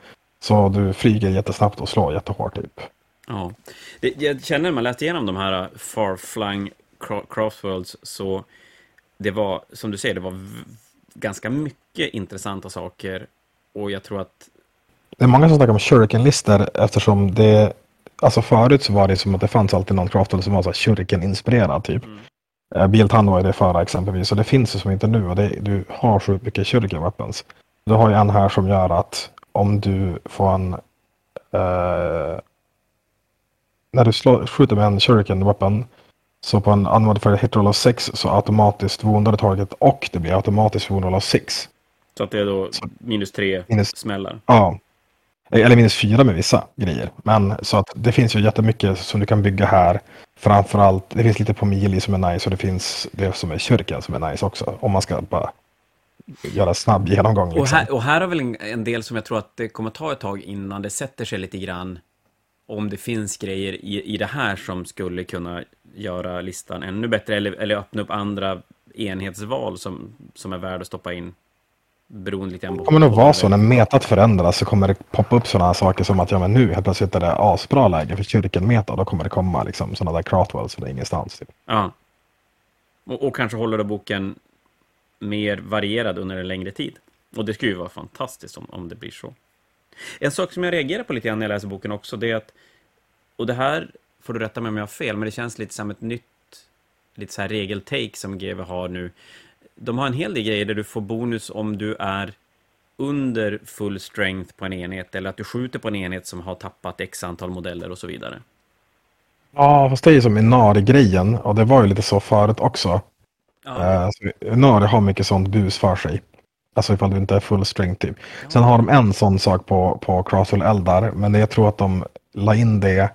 Så du flyger jättesnabbt och slår jättehårt typ. Ja. Det, jag känner när man läste igenom de här eh, far-flung crossworlds så det var, som du säger, det var ganska mycket intressanta saker. Och jag tror att... Det är många som snackar om shuriken-listor eftersom det... Alltså förut så var det som att det fanns alltid någon craftable som var så shuriken-inspirerad typ. Mm. Uh, Biltan var det förra exempelvis. Och det finns ju som inte nu. Och det, du har sjukt mycket shuriken weapons. Du har ju en här som gör att om du får en... Uh, när du slår, skjuter med en shuriken weapon så på en unmodified hit roll av 6 så automatiskt woundar target och det blir automatiskt wound roll av 6. Så att det är då så, minus 3 minus, smällar? Ja. Eller minus 4 med vissa grejer. Men så att det finns ju jättemycket som du kan bygga här. Framförallt, det finns lite på Mili som är nice och det finns det som är kyrkan som är nice också. Om man ska bara göra snabb genomgång. Liksom. Och, här, och här har väl en, en del som jag tror att det kommer ta ett tag innan det sätter sig lite grann om det finns grejer i, i det här som skulle kunna göra listan ännu bättre eller, eller öppna upp andra enhetsval som, som är värda att stoppa in. Beroende lite på... Det kommer nog vara så när metat förändras så kommer det poppa upp sådana saker som att ja men nu helt plötsligt är det asbra läge för kyrkan-meta. Då kommer det komma liksom sådana där craftwells från ingenstans. Typ. Ja. Och, och kanske håller då boken mer varierad under en längre tid. Och det skulle ju vara fantastiskt om, om det blir så. En sak som jag reagerar på lite grann när jag läser boken också, det är att, och det här får du rätta mig om jag har fel, men det känns lite som ett nytt, lite så här regeltake som GW har nu. De har en hel del grejer där du får bonus om du är under full strength på en enhet, eller att du skjuter på en enhet som har tappat x antal modeller och så vidare. Ja, fast det är ju som Inari-grejen, och det var ju lite så förut också. Ja. Uh, Inari har mycket sånt bus för sig. Alltså ifall du inte är full strength typ. Ja. Sen har de en sån sak på, på Crosswell Eldar, men jag tror att de la in det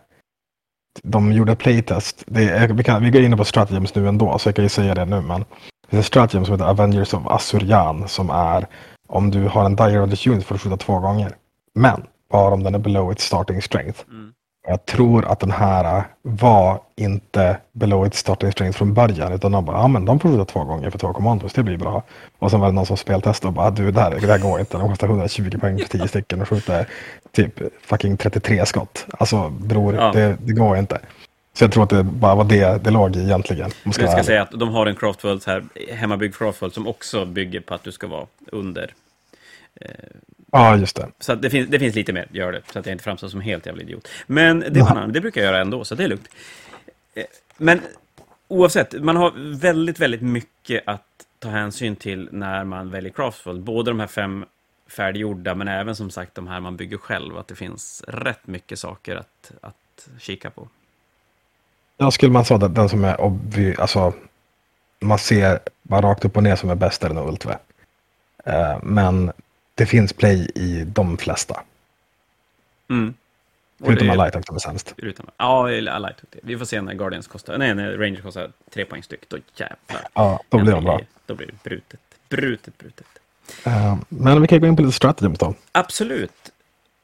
de gjorde playtest. Det är, vi, kan, vi går in på stratagems nu ändå, så jag kan ju säga det nu. Men det finns en stratagem som heter Avengers of Asurian som är om du har en Dire of the Unit får du skjuta två gånger. Men bara om den är below its starting strength. Mm. Jag tror att den här var inte below its starting strength från början. Utan de bara, ja men de får skjuta två gånger för två commandos, det blir bra. Och sen var det någon som speltestade och bara, du det här, det här går inte. De kostar 120 poäng för 10 stycken och skjuter typ fucking 33 skott. Alltså bror, ja. det, det går inte. Så jag tror att det bara var det det låg i egentligen. Jag ska ärlig. säga att de har en Craftworld här, hemmabyggd Craftworld, som också bygger på att du ska vara under eh, Ja, just det. Så det finns, det finns lite mer, gör det. Så att jag inte framstår som helt jävla idiot. Men det, ja. det brukar jag göra ändå, så det är lugnt. Eh, men oavsett, man har väldigt, väldigt mycket att ta hänsyn till när man väljer Craftworld. Både de här fem färdiggjorda, men även som sagt de här man bygger själv. Att det finns rätt mycket saker att, att kika på. Ja, skulle man säga den som är obvi, alltså man ser bara rakt upp och ner som är bäst är den Ultve. Uh, men det finns play i de flesta. Mm. Förutom Alight som är sämst. Utan, ja, Alight. Vi får se när Guardians kostar, nej, när Rangers kostar tre poäng styck. Då jävlar. Ja, då blir de bra. Då blir det brutet. Brutet, brutet. Uh, men vi kan gå in på lite strategems då. Absolut.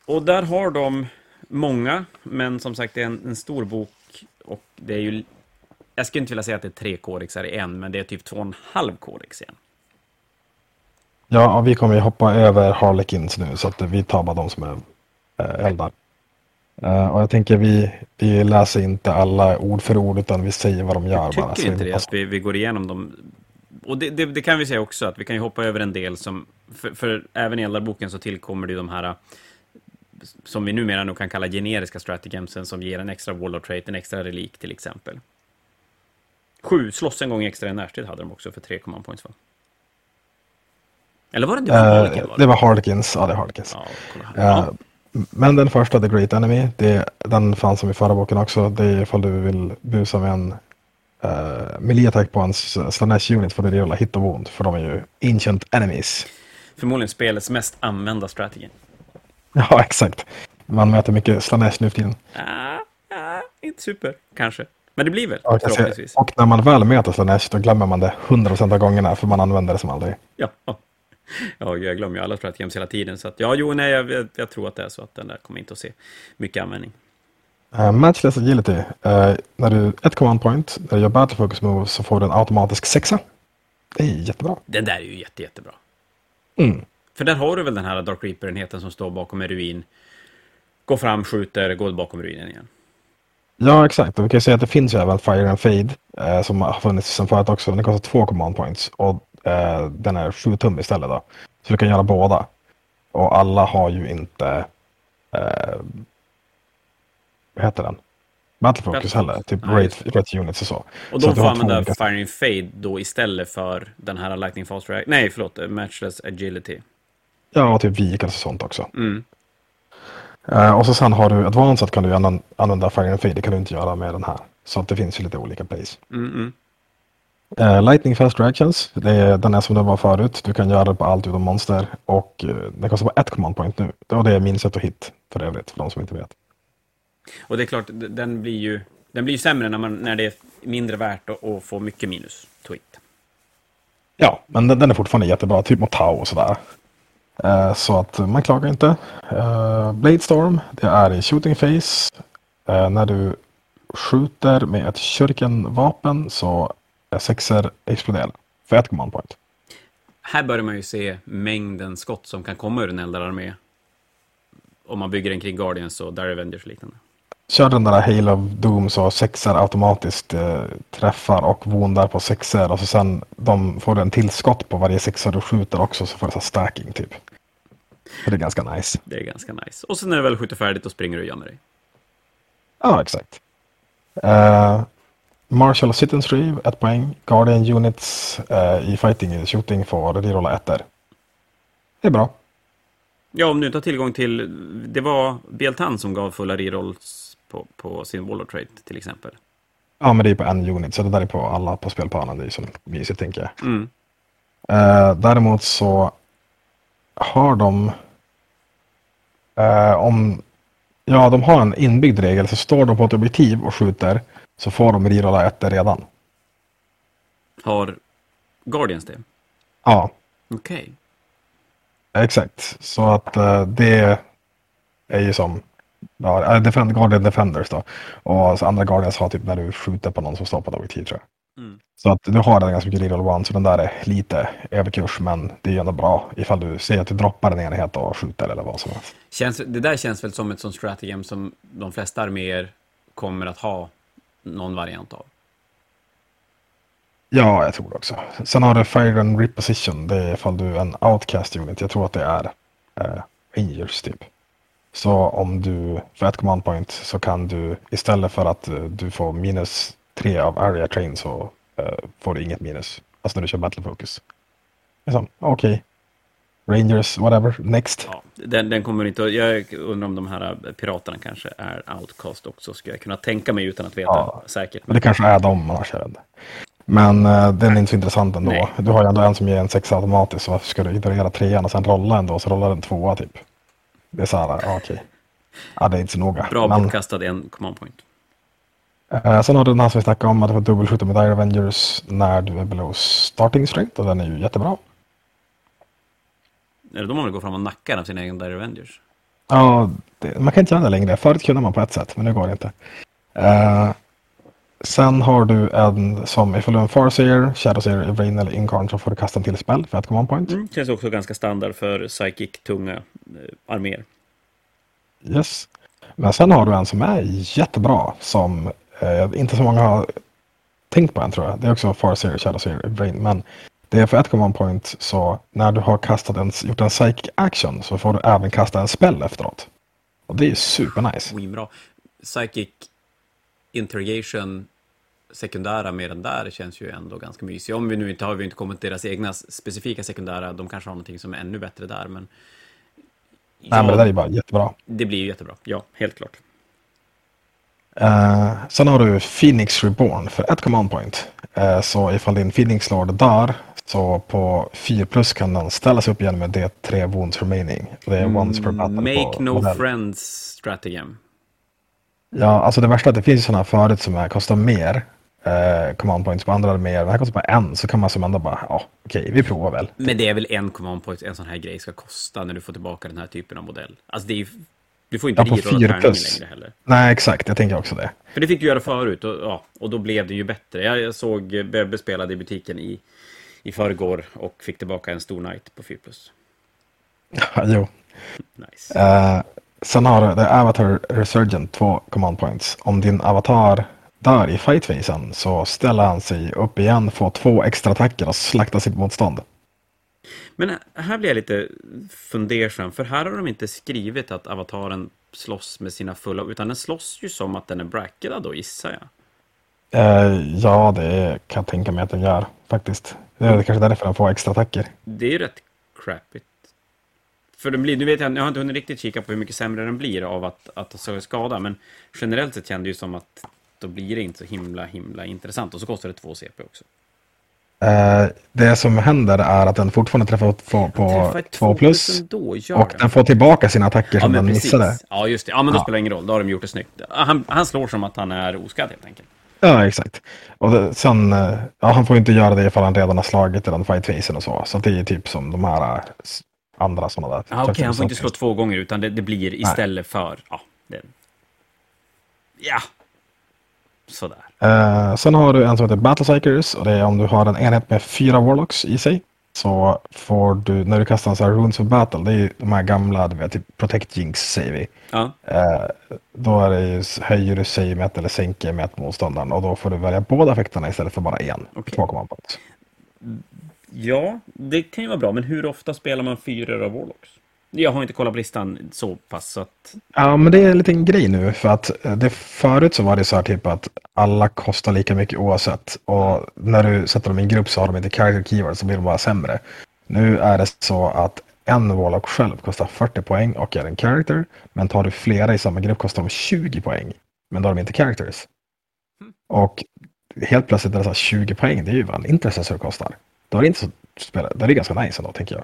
Och där har de många, men som sagt det är en, en stor bok och det är ju jag skulle inte vilja säga att det är tre kodexar i en, men det är typ två och en halv kodex i en. Ja, vi kommer ju hoppa över Harlequins nu så att vi tar bara de som är äh, eldar. Uh, och jag tänker vi, vi läser inte alla ord för ord utan vi säger vad de gör. Jag tycker bara, inte det, att vi, vi går igenom dem. Och det, det, det, kan vi säga också, att vi kan ju hoppa över en del som, för, för även i eldarboken så tillkommer det ju de här som vi numera nog kan kalla generiska stratagemsen som ger en extra wall of trait, en extra relik till exempel. Sju, slåss en gång extra i närstrid hade de också för tre command points va? Eller var det, det var Harlequin? Uh, det var Harlequins, ja det är Harlequins. Ja, uh, men den första, The Great Enemy, det, den fanns som i förra boken också. Det är ifall du vill busa med en uh, melee attack på en Slanesh unit får du rulla hit och wound, för de är ju ancient enemies. Förmodligen spelets mest använda strategi. Ja, exakt. Man möter mycket Slanesh nu för tiden. Ah, ah, inte super, kanske. Men det blir väl, ja, förhoppningsvis. Och när man väl möter Slanesh, då glömmer man det 100% av gångerna, för man använder det som aldrig. Ja, Ja, jag glömmer ju alla strategems hela tiden. Så att, ja, jo, nej, jag, jag, tror att det är så att den där kommer inte att se mycket användning. Uh, matchless agility. Uh, när du ett command point, när du gör battle focus move så får du en automatisk sexa. Det är jättebra. Den där är ju jätte, jättebra. Mm. För där har du väl den här Dark Reaper-enheten som står bakom en ruin. Går fram, skjuter, går bakom ruinen igen. Ja, exakt. Och vi kan ju säga att det finns ju även Fire and Fade eh, som har funnits sedan förut också. Den kostar två command points och eh, den är 7 tum istället. Då. Så du kan göra båda. Och alla har ju inte... Eh, vad heter den? Battle Focus heller. Typ just rate, rate Units och så. Och Så de du får använda olika- Firing Fade då istället för den här Lightning Fast React. Nej, förlåt. Matchless Agility. Ja, och typ vehicles och sånt också. Mm. Eh, och så sen har du Advanced kan du använda, and Fade. Det kan du inte göra med den här. Så att det finns ju lite olika plays. Mm, mm. Eh, Lightning Fast Reactions, det är, den är som den var förut. Du kan göra det på allt utom monster. Och uh, den kostar bara ett command point nu. Och det är min sätt att hit för övrigt, för de som inte vet. Och det är klart, den blir ju, den blir ju sämre när, man, när det är mindre värt att, att få mycket minus to hit. Ja, men den, den är fortfarande jättebra, typ mot Tau och sådär. Eh, så att uh, man klagar inte. Uh, Bladestorm, det är i shooting phase. När du skjuter med ett shuriken-vapen så sexer exploderar för ett command point. Här börjar man ju se mängden skott som kan komma ur en eldararmé. Om man bygger den kring Guardians och Dire Avengers och liknande. Kör den där Hail of Doom så sexer automatiskt eh, träffar och woundar på sexer och så sen de får en tillskott på varje sexa du skjuter också så får du så stacking typ. Det är ganska nice. Det är ganska nice. Och sen när du väl skjuter färdigt, då springer du och gömmer dig. Ja, exakt. Uh, Marshall and Retrieve, ett poäng. Guardian Units eh, i fighting shooting får rerolla ettor. Det är bra. Ja, om du inte har tillgång till... Det var Bieltan som gav fulla rerolls på, på sin Wall of Trade, till exempel. Ja, men det är på en unit så det där är på alla på spelplanen. Det är som mysigt tänker jag. Mm. Eh, däremot så har de eh, om ja, de har en inbyggd regel så står de på ett objektiv och skjuter så får de rerolla ettor redan. Har Guardians det? Ja, Okej. exakt. Så att eh, det är ju som ja, eh, Defend, Guardian Defenders då. Och andra Guardians har typ när du skjuter på någon som står på objektiv tror jag. Mm. Så att du har den ganska mycket reroll one så den där är lite överkurs men det är ju ändå bra ifall du ser att du droppar en enhet och skjuter eller vad som helst. Känns, det där känns väl som ett sånt strategem som de flesta arméer kommer att ha någon variant av. Ja, jag tror det också. Sen har du Fire and Reposition. Det är ifall du är en outcast unit. Jag tror att det är eh, Rangers typ. Så om du för ett command point så kan du istället för att eh, du får minus tre av area train så eh, får du inget minus. Alltså när du kör battle focus. Liksom, Okej. Rangers, whatever, next. Ja, den, den kommer inte. Jag undrar om de här piraterna kanske är outcast också, skulle jag kunna tänka mig utan att veta Ja. säkert. Men det kanske är dem annars, inte. Men eh, den är inte så intressant ändå. Nej. Du har ju ändå en som ger en sexa automatiskt, så varför ska du ignorera trean och sen rolla ändå, så rollar den tvåa typ. Det är så här, ja, okej. Ja, det är inte så noga. Bra Men, bortkastad en command point. sen har du den här som vi snackade om, att du får dubbelskjuta med Dire Avengers när du är below starting strength, och den är ju jättebra. Är det då man vill gå fram och nacka en av sina egna Avengers? Ja, det, man kan inte göra det längre. Förut kunde man på ett sätt, men nu går det inte. Eh, sen har du en som, ifall du är en Farseer, Shadowseer, Evrain eller Incarn så får du kasta en till spel för ett command point. Mm. Känns också ganska standard för psychic-tunga eh, arméer. Yes. Men sen har du en som är jättebra som eh, inte så många har tänkt på än tror jag. Det är också Farseer, Shadowseer, Brain. Men det är för ett command point så när du har kastat en, gjort en psychic action så får du även kasta en spell efteråt. Och det är supernice. Svinbra. Psychic interrogation sekundära med den där känns ju ändå ganska mysig. Om vi nu inte har vi inte kommit till deras egna specifika sekundära, de kanske har någonting som är ännu bättre där, men... Nej men det där är bara jättebra. det blir ju jättebra. Ja, helt klart. Eh, sen har du Phoenix Reborn för ett command point. Eh, så ifall din Phoenix Lord dör så på 4 plus kan den ställas upp igen med D3 wounds remaining. Det är once per battle Mm, Make no modell. friends stratagem. Ja, alltså det värsta är att det finns sådana förut som är, kostar mer eh, command points på andra mer. Men här kostar bara en så kan man som ändå bara, ja okej, vi provar väl. Men det är väl en command point en sån här grej ska kosta när du får tillbaka den här typen av modell. Alltså det är ju... Du får inte Ja, på fyra plus. längre heller. Nej, exakt, jag tänker också det. För det fick du göra förut och, ja, och då blev det ju bättre. Jag, jag såg Bebbe spelade i butiken i, i förrgår och fick tillbaka en stor night på 4 plus. Ja, jo. Nice. Eh, sen har du Avatar Resurgent, två command points. Om din avatar dör i fightfasen så ställer han sig upp igen, får två extra attacker och slaktar sitt motstånd. Men här blir jag lite fundersam, för här har de inte skrivit att avataren slåss med sina fulla, utan den slåss ju som att den är brackad då, gissar jag. Eh, ja, det kan jag tänka mig att den gör faktiskt. Det är kanske därför den får extra attacker. Det är ju rätt crappigt. För den blir, nu vet jag, jag har inte hunnit riktigt kika på hur mycket sämre den blir av att, att så skada, men generellt sett känns det ju som att då blir det inte så himla, himla intressant. Och så kostar det två CP också. Eh, det som händer är att den fortfarande träffar på, på 2 plus. Då, och den får tillbaka sina attacker som den precis. missade. Ja, just det. Ja, men då ja. spelar det ingen roll. Då har de gjort det snyggt. Han, han slår som att han är oskadd helt enkelt. Ja, exakt. Och det, sen, eh, ja, han får inte göra det ifall han redan har slagit i den fightfasen och så. Så det är typ som de här eh, andra sådana där. Ja, Okej, okay, han får inte slå två gånger utan det, det blir istället Nej. för... Ja, det, ja. Sådär. Uh, sen har du en som heter Battle Psychers och det är om du har en enhet med fyra Warlocks i sig. Så får du, när du kastar en sån här Runes of Battle, det är de här gamla, du vet, typ Protect Jinx säger vi. Ja. Uh, då är det ju, höjer du save eller sänker med ett motståndaren och då får du välja båda effekterna istället för bara en. Okay. Två Ja, det kan ju vara bra, men hur ofta spelar man fyra av Warlocks? Jag har inte kollat på listan så pass så att... Ja, men det är en liten grej nu för att eh, det förut så var det så här typ att alla kostar lika mycket oavsett och när du sätter dem i en grupp så har de inte character keywords så blir de bara sämre. Nu är det så att en Warlock själv kostar 40 poäng och är en character men tar du flera i samma grupp kostar de 20 poäng men då har de inte characters. Mm. Och helt plötsligt är det så 20 poäng, det är ju vad en intercessor kostar. Då är det inte så spela, det är ganska nice ändå tänker jag.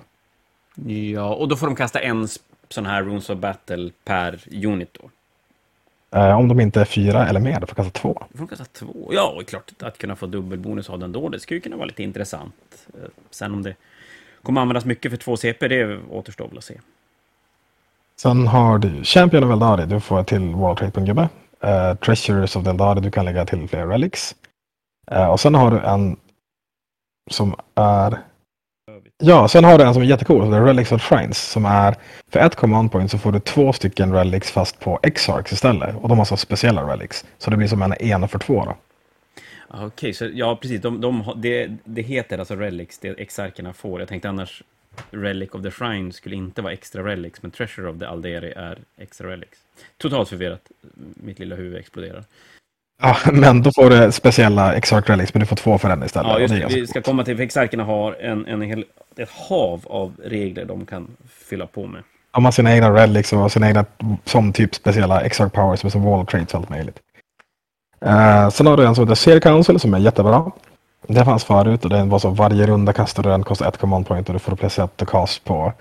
Ja, och då får de kasta en sån här Runes of Battle per unit då? Eh, om de inte är fyra eller mer, då får de kasta två. Då får de kasta två. Ja, och klart att kunna få dubbelbonus av den då, det skulle kunna vara lite intressant. Eh, sen om det kommer användas mycket för två CP, det återstår väl att se. Sen har du Champion of Eldari, du får till World Trade på en gubbe. Uh, Treasures of Eldari, du kan lägga till fler relics. Uh, och sen har du en som är Ja, sen har du en som är jättecool, det är Relics of Shrines, som är för ett command point så får du två stycken relics fast på Exarchs istället. Och de har så speciella relics. Så det blir som en en för två då. Ah, okej, okay, så ja precis, de, de, det, det heter alltså relics, det exarkerna får. Jag tänkte annars Relic of the Shrine skulle inte vara extra relics, men Treasure of the Alderi är extra relics. Totalt förvirrat, mitt lilla huvud exploderar. Ja, men då får du speciella Exarch Relics, men du får två för den istället. Ja, just det. Vi ska komma till, för Exarcherna har en, en hel, ett hav av regler de kan fylla på med. De har sina egna relics och sina egna, som typ speciella Exarch Powers som wall traits och allt möjligt. Uh, sen har du en som heter Seer Council som är jättebra. Det fanns förut och den var så varje runda kastar du den, kostar ett command point och du får placera ett cast på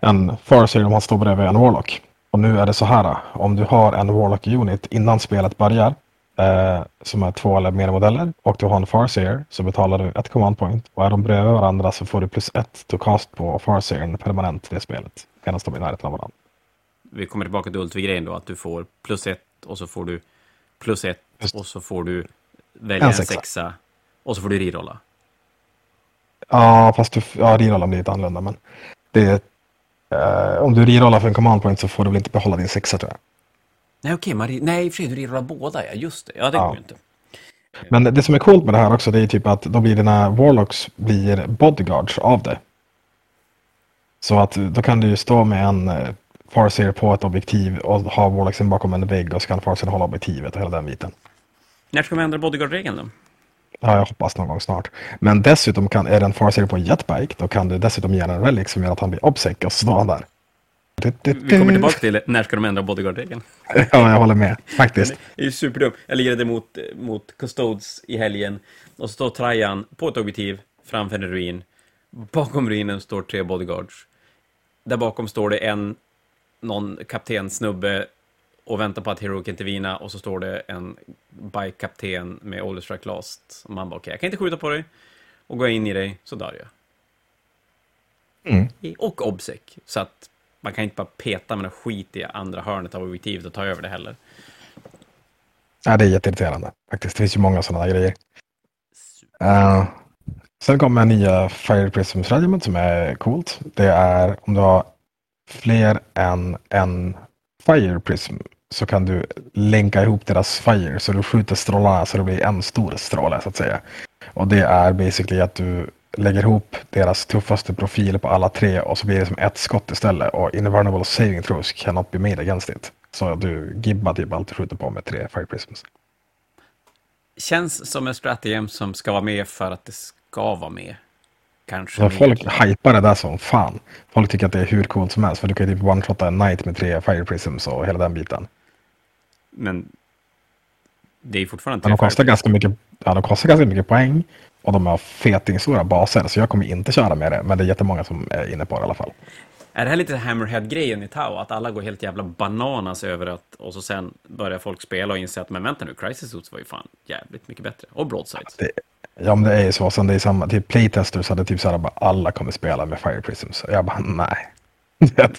en Farseer om han står bredvid en Warlock. Och nu är det så här, om du har en Warlock Unit innan spelet börjar eh, som är två eller mer modeller och du har en Farseer så betalar du ett command point och är de bredvid varandra så får du plus ett to cast på Farseern permanent i det spelet medan de är i närheten av varandra. Vi kommer tillbaka till Ultvi-grejen då, att du får plus ett och så får du plus ett Just. och så får du välja en sexa. en sexa och så får du rirolla. Ja, fast du, ja, rirollen blir lite annorlunda men det är, eh, om du rirollar för en command point så får du väl inte behålla din sexa tror jag. Nej, okej. Okay, nej, i och för sig, du rirrar båda, ja. Just det. Ja, det ja. går ju inte. Men det som är coolt med det här också, det är typ att då blir dina Warlocks blir bodyguards av det. Så att då kan du ju stå med en eh, Farseer på ett objektiv och ha Warlocksen bakom en vägg och så kan Farseer hålla objektivet och hela den biten. När ska man ändra bodyguard-regeln då? Ja, jag hoppas någon gång snart. Men dessutom kan, är det en Farseer på en jetbike, då kan du dessutom ge en relic som gör att han blir obsec och stå där. Vi kommer tillbaka till när ska de ändra bodyguard-regeln? ja, jag håller med. Faktiskt. Det är ju superdumt. Jag lirade mot, mot Custodes i helgen och så står Trajan på ett objektiv framför en ruin. Bakom ruinen står tre bodyguards. Där bakom står det en någon kaptensnubbe och väntar på att Heroic intervina och så står det en bike-kapten med Strike Last. Och man bara, okej, okay, jag kan inte skjuta på dig. Och går jag in i dig så dör jag. Mm. Och obsec. Så att man kan inte bara peta med något skit i andra hörnet av objektivet och ta över det heller. Ja, det är jätteirriterande faktiskt. Det finns ju många sådana grejer. Uh, sen kommer nya Fire Prism Regiment som är coolt. Det är om du har fler än en Fire Prism så kan du länka ihop deras Fire så du skjuter strålarna så det blir en stor stråle så att säga. Och det är basically att du lägger ihop deras tuffaste profiler på alla tre och så blir det som ett skott istället och invulnerable saving throws cannot be made against it. Så du gibbar typ allt du skjuter på med tre Fire Prisms. Känns som en strategi som ska vara med för att det ska vara med. Kanske. Så folk hypar det där som fan. Folk tycker att det är hur coolt som helst för du kan ju typ one-shotta en knight med tre Fire Prisms och hela den biten. Men det är fortfarande Men de kostar ganska mycket, ja, de kostar ganska mycket poäng och de har fetingstora baser så jag kommer inte köra med det. Men det är jättemånga som är inne på det i alla fall. Är det här lite Hammerhead-grejen i Tau? Att alla går helt jävla bananas över att... Och så sen börjar folk spela och inse att men vänta nu, Crisis Suits var ju fan jävligt mycket bättre. Och Broadsides. Det, ja men det är ju så. Sen det är samma, typ playtesters hade typ såhär bara alla kommer spela med Fire Prisms. Och jag bara nej.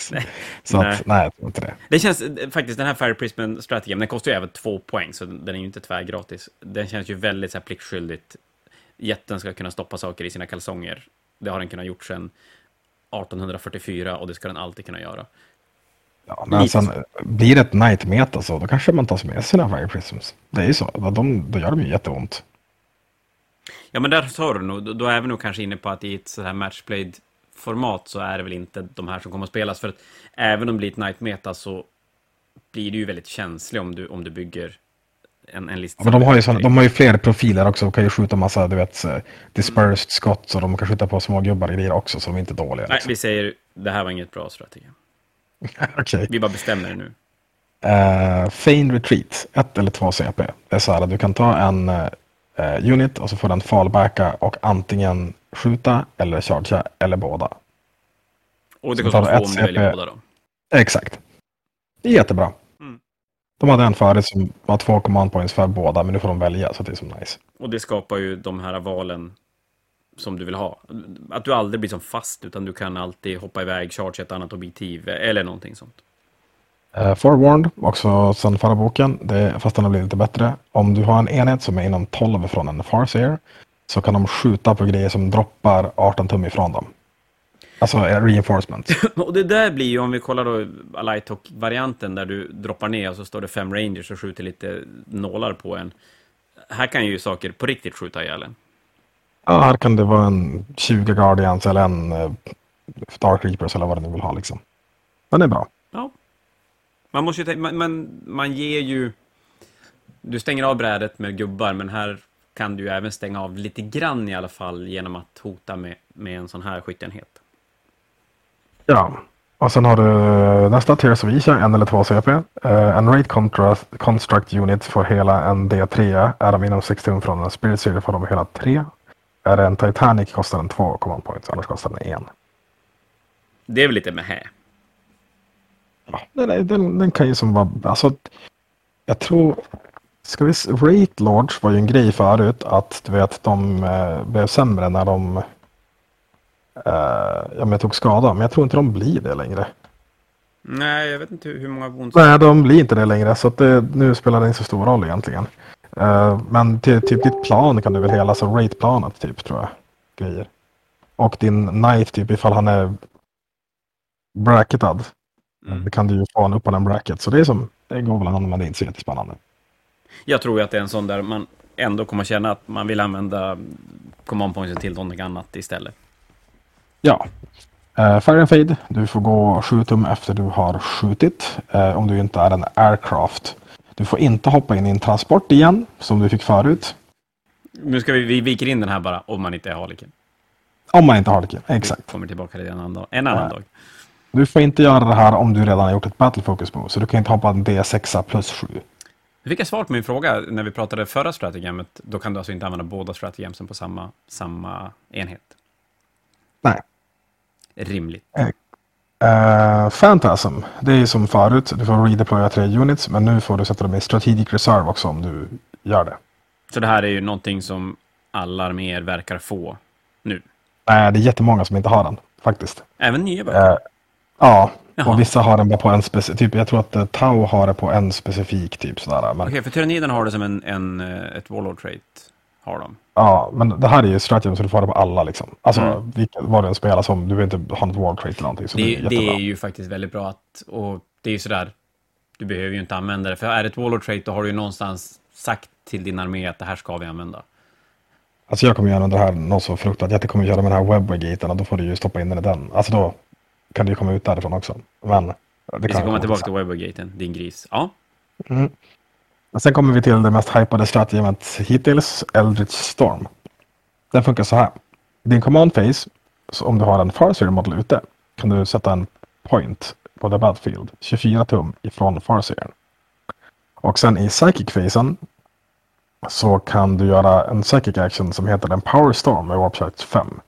så Nej. att nej, jag tror inte det. Det känns eh, faktiskt, den här Fire Prism-strategin, den kostar ju även två poäng, så den är ju inte tvärgratis. Den känns ju väldigt så här, pliktskyldigt. Jätten ska kunna stoppa saker i sina kalsonger. Det har den kunnat gjort sedan 1844 och det ska den alltid kunna göra. Ja, men Lite sen blir det ett night meta så då kanske man tar med sina Fire Prisms. Det är ju så. Då, de, då gör de ju jätteont. Ja, men där sa du nog, då- är vi nog kanske inne på att i ett så här matchplayed-format så är det väl inte de här som kommer att spelas. För att även om det blir ett night meta så blir det ju väldigt känsligt om du, om du bygger en, en lista. Ja, men de har, ju sån, de har ju fler profiler också. De kan ju skjuta massa, du vet, dispersed skott. Så de kan skjuta på små gubbar i grejer också. Så de är inte dåliga. Nej, Liksom. vi säger det här var inget bra strategi. Okej. Vi bara bestämmer det nu. Uh, Feign Retreat, ett eller två CP. Det är så här att du kan ta en eh, unit och så får den fallbacka och antingen skjuta eller chargea eller båda. Och det kostar två om du väljer båda då. Exakt. Det är jättebra. De hade en förut som var två command points för båda, men nu får de välja så det är så nice. Och det skapar ju de här valen som du vill ha. Att du aldrig blir som fast, utan du kan alltid hoppa iväg, charge ett annat objektiv, eller någonting sånt. Uh, Forewarned, också sen förra boken, det, fast den har blivit lite bättre. Om du har en enhet som är inom 12 från en Farseer så kan de skjuta på grejer som droppar 18 tum ifrån dem. Alltså eh, reinforcement. Och det där blir ju, om vi kollar då Alightok-varianten, där du droppar ner och så står det fem rangers och skjuter lite nålar på en. Här kan ju saker på riktigt skjuta ihjäl en. Ja, här kan det vara en 20 Guardians eller en uh, Dark Reapers eller vad ni vill ha liksom. Den är bra. Ja. Man måste ju man, man, man ger ju... Du stänger av brädet med gubbar, men här kan du ju även stänga av lite grann i alla fall genom att hota med, med en sån här skyttenhet. Ja, och sen har du nästa Tears of Isha, en eller två CP. Uh, en Rate contrast, Construct Unit får hela en D3. Är de inom 6 tum från en Spirit Series får de hela 3. Är det en Titanic kostar den 2 command points, annars kostar den 1. Det är väl lite med här. Ja, den, den, den kan ju som vara, alltså jag tror, ska vi, Rate Lords var ju en grej förut att du vet de eh, blev sämre när de eh, ja, men tog skada, men jag tror inte de blir det längre. Nej, jag vet inte hur många bonus... Nej, de blir inte det längre så att det, nu spelar det inte så stor roll egentligen. Eh, men till typ ditt plan kan du väl hela, så rate-planet typ tror jag. Grejer. Och din knight typ ifall han är bracketad. Mm. Det kan du ju få en upp på den bracket. Så det är som, det går väl att använda inte så jättespännande. Jag tror ju att det är en sån där man ändå kommer känna att man vill använda command pointsen till någonting annat istället. Ja. Uh, Fire and Fade, du får gå 7 tum efter du har skjutit. eh, om du inte är en aircraft. Du får inte hoppa in i en transport igen, som du fick förut. Nu ska vi, vi viker in den här bara, om man inte är Harlequin. Om man inte har det. Exakt. Vi kommer tillbaka till det en annan dag. En annan Nej. dag. Du får inte göra det här om du redan har gjort ett battle focus move. Så du kan inte hoppa en D6 plus 7. Nu fick jag svar på min fråga när vi pratade förra strategemet. Då kan du alltså inte använda båda strategemsen på samma, samma enhet. Nej. Rimligt. Uh, Phantasm, det är som förut. Du får redeploya tre units. Men nu får du sätta dem i strategic reserve också om du gör det. Så det här är ju någonting som alla arméer verkar få nu. Nej, det är jättemånga som inte har den. Faktiskt. Även nya böcker. Eh, ja, Jaha. och vissa har den bara på en specifik. Typ, jag tror att uh, Tau har det på en specifik typ sådär. Men, Okej, för Tyranniden har det som en, en, ett Warlord trait. Har de. ja, men det här är ju strategi så du får det på alla liksom. Alltså Mm. vilket, vad du än spelar som. Du vill inte ha något wall trait eller någonting. Så det, Det, är det är ju faktiskt väldigt bra att, och det är ju sådär, Du behöver ju inte använda det, för är det ett Warlord trait då har du ju någonstans sagt till din armé att det här ska vi använda. Alltså jag kommer göra det här något så fruktat. Jag kommer göra med den här webway och då får du ju stoppa in den i den. Alltså då kan det ju komma ut därifrån också. Men vi ska komma tillbaka till webway din gris. Ja. Mm sen kommer vi till det mest hypade strategemet hittills, Eldritch Storm. Den funkar så här. I Din command phase, så om du har en Farseer modell ute, kan du sätta en point på the battlefield 24 tum ifrån Farseer. Och sen i psychic phasen så kan du göra en psychic action som heter en power storm med warp 5.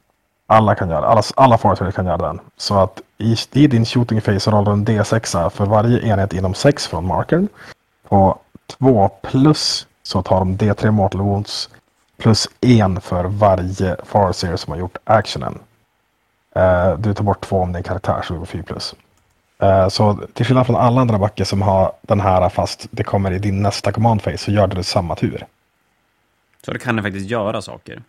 Alla kan göra alla, alla Farseer kan göra den. Så att i, i din shooting phase rollar du en D6 för varje enhet inom 6 från markern. På 2 plus så tar de D3 mortal wounds plus 1 för varje Farseer som har gjort actionen. Uh, du tar bort 2 om din karaktär så du går 4 plus. Uh, så till skillnad från alla andra backar som har den här fast det kommer i din nästa command phase så gör du det samma tur. Så det kan den faktiskt göra saker?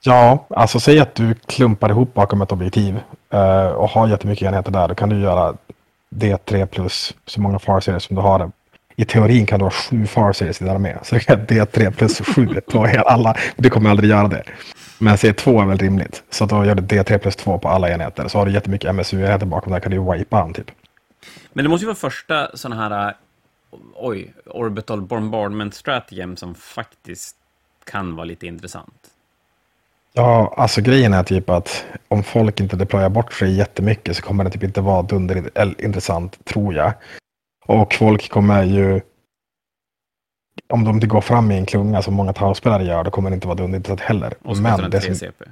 Ja, alltså säg att du klumpar ihop bakom ett objektiv uh, och har jättemycket enheter där. Då kan du göra D3 plus så många farseries som du har. I teorin kan du ha sju farseries i din armé. Så du kan D3 plus sju på hela alla. Du kommer aldrig göra det. Men C2 är väl rimligt. Så då gör du D3 plus 2 på alla enheter. Så har du jättemycket MSU-enheter bakom där kan du wipa han typ. Men det måste ju vara första sådana här oj, orbital bombardment stratagem som faktiskt kan vara lite intressant. Ja, alltså grejen är typ att om folk inte deployar bort sig jättemycket så kommer det typ inte vara dunderintressant, tror jag. Och folk kommer ju, om de inte går fram i en klunga som många tavspelare gör, då kommer det inte vara dunderintressant heller. Och men det som, CP.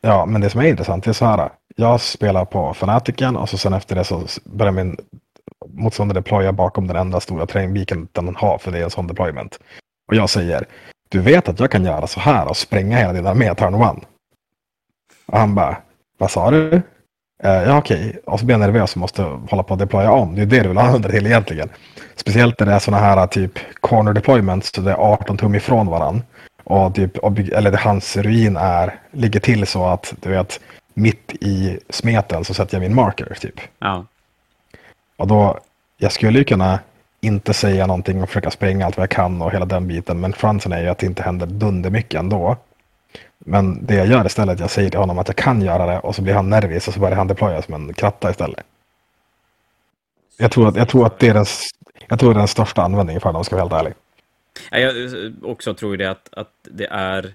Ja, men det som är intressant är så här. Jag spelar på Fanatiken och så sen efter det så börjar min motståndare deploya bakom den enda stora terrängbiken den har, för det är en sån deployment. Och jag säger, du vet att jag kan göra så här och spränga hela din armé turn one. Och han bara, vad sa du? Uh, ja okej, och så blir jag nervös och måste hålla på att deploya om. Det är det du vill använda det till egentligen. Speciellt när det är sådana här typ corner deployments, så det är 18 tum ifrån varann. Och typ, eller hans ruin är, ligger till så att du vet, mitt i smeten så sätter jag min marker typ. Ja. Och då, jag skulle ju kunna inte säga någonting och försöka spränga allt vad jag kan och hela den biten. Men chansen är ju att det inte händer dunder mycket ändå. Men det jag gör istället, jag säger till honom att jag kan göra det och så blir han nervös och så börjar han deploya som en kratta istället. Jag tror att, jag tror att det är den, jag tror det är den största användningen för dem, ska jag vara helt ärlig. Jag också tror det att, att det är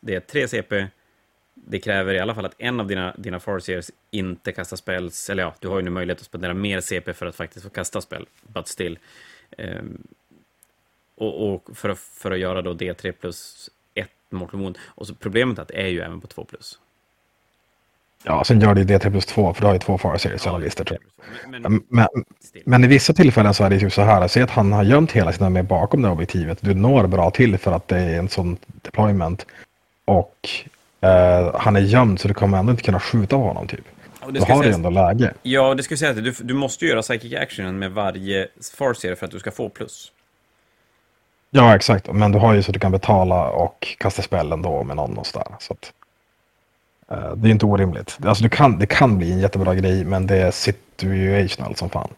det är 3 CP, det kräver i alla fall att en av dina, dina farseers inte kastar spells, eller ja, du har ju nu möjlighet att spendera mer CP för att faktiskt få kasta spel, but still. Um, och, och för, att, för att göra då D3 plus Mortal Wound. Och så problemet är att det är ju även på 2 plus. Ja, sen gör det D3 plus 2, för du har ju två farseries ja, alla listor. Men, men, men, men, i vissa tillfällen så är det ju så här, säg att han har gömt hela sina med bakom det objektivet. Du når bra till för att det är en sån deployment. Och Uh, han är gömd så du kommer ändå inte kunna skjuta på honom typ. Ja, Då har du ändå läge. Ja, det ska säga att du, du måste göra psychic actionen med varje farserie för att du ska få plus. Ja, exakt. Men du har ju så att du kan betala och kasta spel ändå med någon och sådär. Så att, uh, det är inte orimligt. Alltså, du kan, det kan bli en jättebra grej, men det är situational som fan.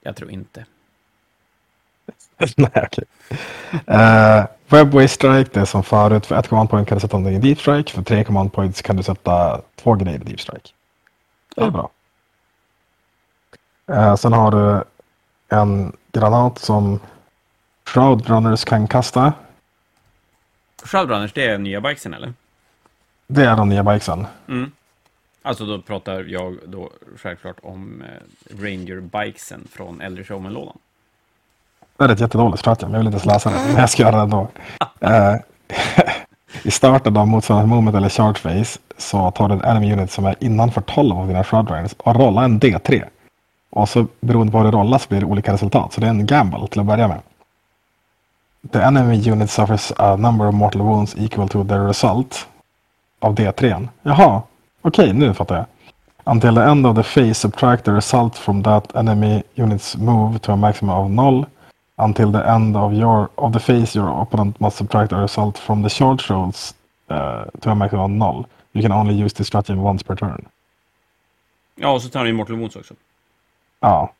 Jag tror inte. Nej, okej. Okay. Uh, Webway Strike, det är som förut. För ett command point kan du sätta någonting i Deep Strike. För tre command points kan du sätta två grejer i Deep Strike. Det är ja. bra. Uh, sen har du en granat som Shroudrunners kan kasta. Shroudrunners, det är nya bikesen eller? Det är de nya bikesen. Mm. Alltså då pratar jag då självklart om eh, Ranger bikesen från äldre Showman-lådan. Det är ett jättedåligt men jag vill inte ens läsa det. Men jag ska göra det ändå. Uh, I starten av motsvarande moment eller charge phase så tar du en enemy unit som är innanför 12 av dina shroud range och rollar en D3. Och så beroende på vad du rollar så blir det olika resultat. Så det är en gamble till att börja med. The enemy unit suffers a number of mortal wounds equal to the result av D3. Jaha, okej, okay, nu fattar jag. Until the end of the phase subtract the result from that enemy unit's move to a maximum of 0 until the end of your of the phase your opponent must subtract a result from the charge rolls uh, to a maximum of noll. You can only use this strategy once per turn. Ja, och så tar han ju Mortal Wounds också. Ja,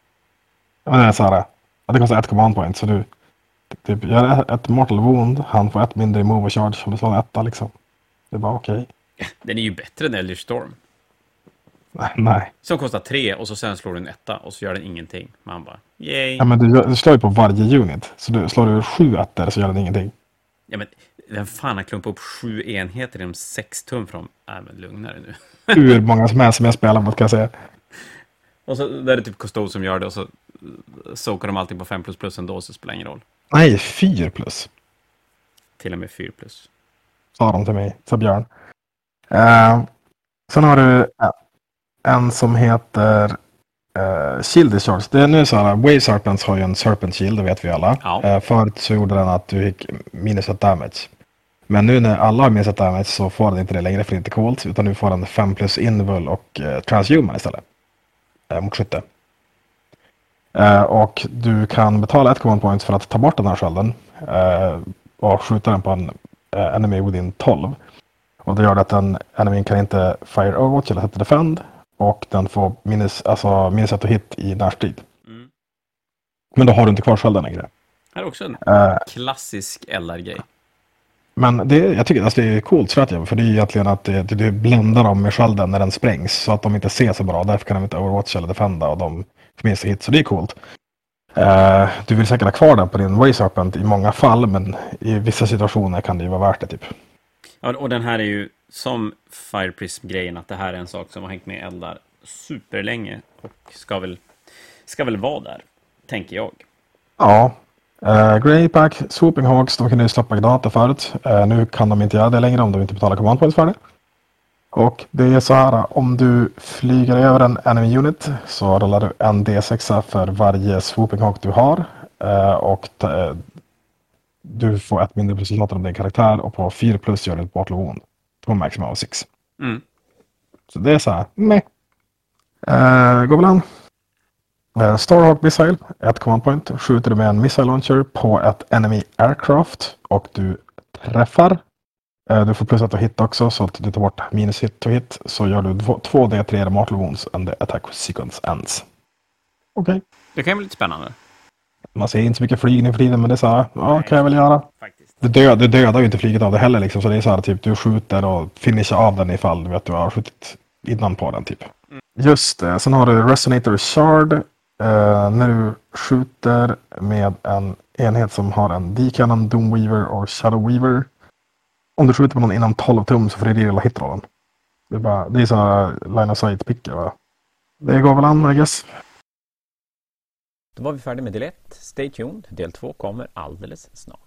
Ja, Det är så här, det kostar ett command point. Så du typ, gör ett mortal wound, han får ett mindre i move och charge om du slår en etta liksom. Det är bara okej. Den är ju bättre än Eldritch Storm. Nej. Som kostar tre och så sen slår du en etta och så gör den ingenting. Man bara, yay. Ja, men du, du slår ju på varje unit. Så du slår du sju ettor så gör den ingenting. Ja, men vem fan har klumpat upp sju enheter inom sex tum från... Nej, men lugna dig nu. Hur många som helst som jag spelar mot kan jag säga. Och så där är det typ Custode som gör det och så sokar de allting på 5 plus plus ändå så det spelar ingen roll. Nej, fyra plus. Till och med 4 plus. Sa de till mig, sa Björn. Eh, sen har du en som heter uh, Shield Discharge. Det är nu så här, Wave Serpents har ju en Serpent Shield, det vet vi alla. Ja. Eh, förut så gjorde den att du fick minus ett damage. Men nu när alla har minus ett damage så får den inte det längre för det är inte coolt. Utan nu får den 5 plus Invul och uh, Transhuman istället. Uh, mot skytte. Eh, och du kan betala ett command point för att ta bort den här skölden. eh, och skjuta den på en eh, enemy within 12. Och det gör att den enemin kan inte fire overwatch eller sätta defend. Och den får minus, alltså minus ett och hit i närstrid. Mm. Men då har du inte kvar skölden längre. Här är också en Eh, klassisk LR-grej. men det, jag tycker alltså, det är coolt strategi. För det är egentligen att det, du bländar dem med skölden när den sprängs. Så att de inte ser så bra. Därför kan de inte overwatch eller defenda. Och de får minst hit. Så det är coolt. Eh, du vill säkert ha kvar den på din Serpent i många fall. Men i vissa situationer kan det ju vara värt det typ. Ja, och den här är ju som Fire Prism-grejen, att det här är en sak som har hängt med eldar superlänge och ska väl, ska väl vara där, tänker jag. Ja. Uh, Greypack, Swooping Hawks, de kunde ju släppa data förut. Eh, nu kan de inte göra det längre om de inte betalar command points för det. Och det är så här, om du flyger över en enemy unit så rullar du en D6 för varje Swooping Hawk du har. Eh, och eh, du får ett mindre resultat av din karaktär och på 4 plus gör du ett Battle Wound. På maximum av 6. Mm. Så det är så här, meh. Uh, Gobelan. Uh, Starhawk Missile, ett command point. Skjuter du med en missile launcher på ett enemy aircraft och du träffar. Eh, du får plus ett och hit också så att du tar bort minus hit och hit. Så gör du 2 D3 mortal wounds and the attack sequence ends. Okej. Det kan ju bli lite spännande. Man ser inte så mycket flyg nu för tiden men det är så här, ja kan jag väl göra. Faktiskt. Du, död, du dödar ju inte flyget av det heller liksom. Så det är så här typ du skjuter och finishar av den ifall du vet du har skjutit innan på den typ. Just det. Sen har du Resonator Shard. Eh, när du skjuter med en enhet som har en D-cannon, Doomweaver och Shadow Weaver. Om du skjuter på någon inom 12 tum så får du rerolla hitrollen. Det är, bara, det är så line of sight pickar va. Det går väl an I guess. Då var vi färdiga med del 1. Stay tuned. Del 2 kommer alldeles snart.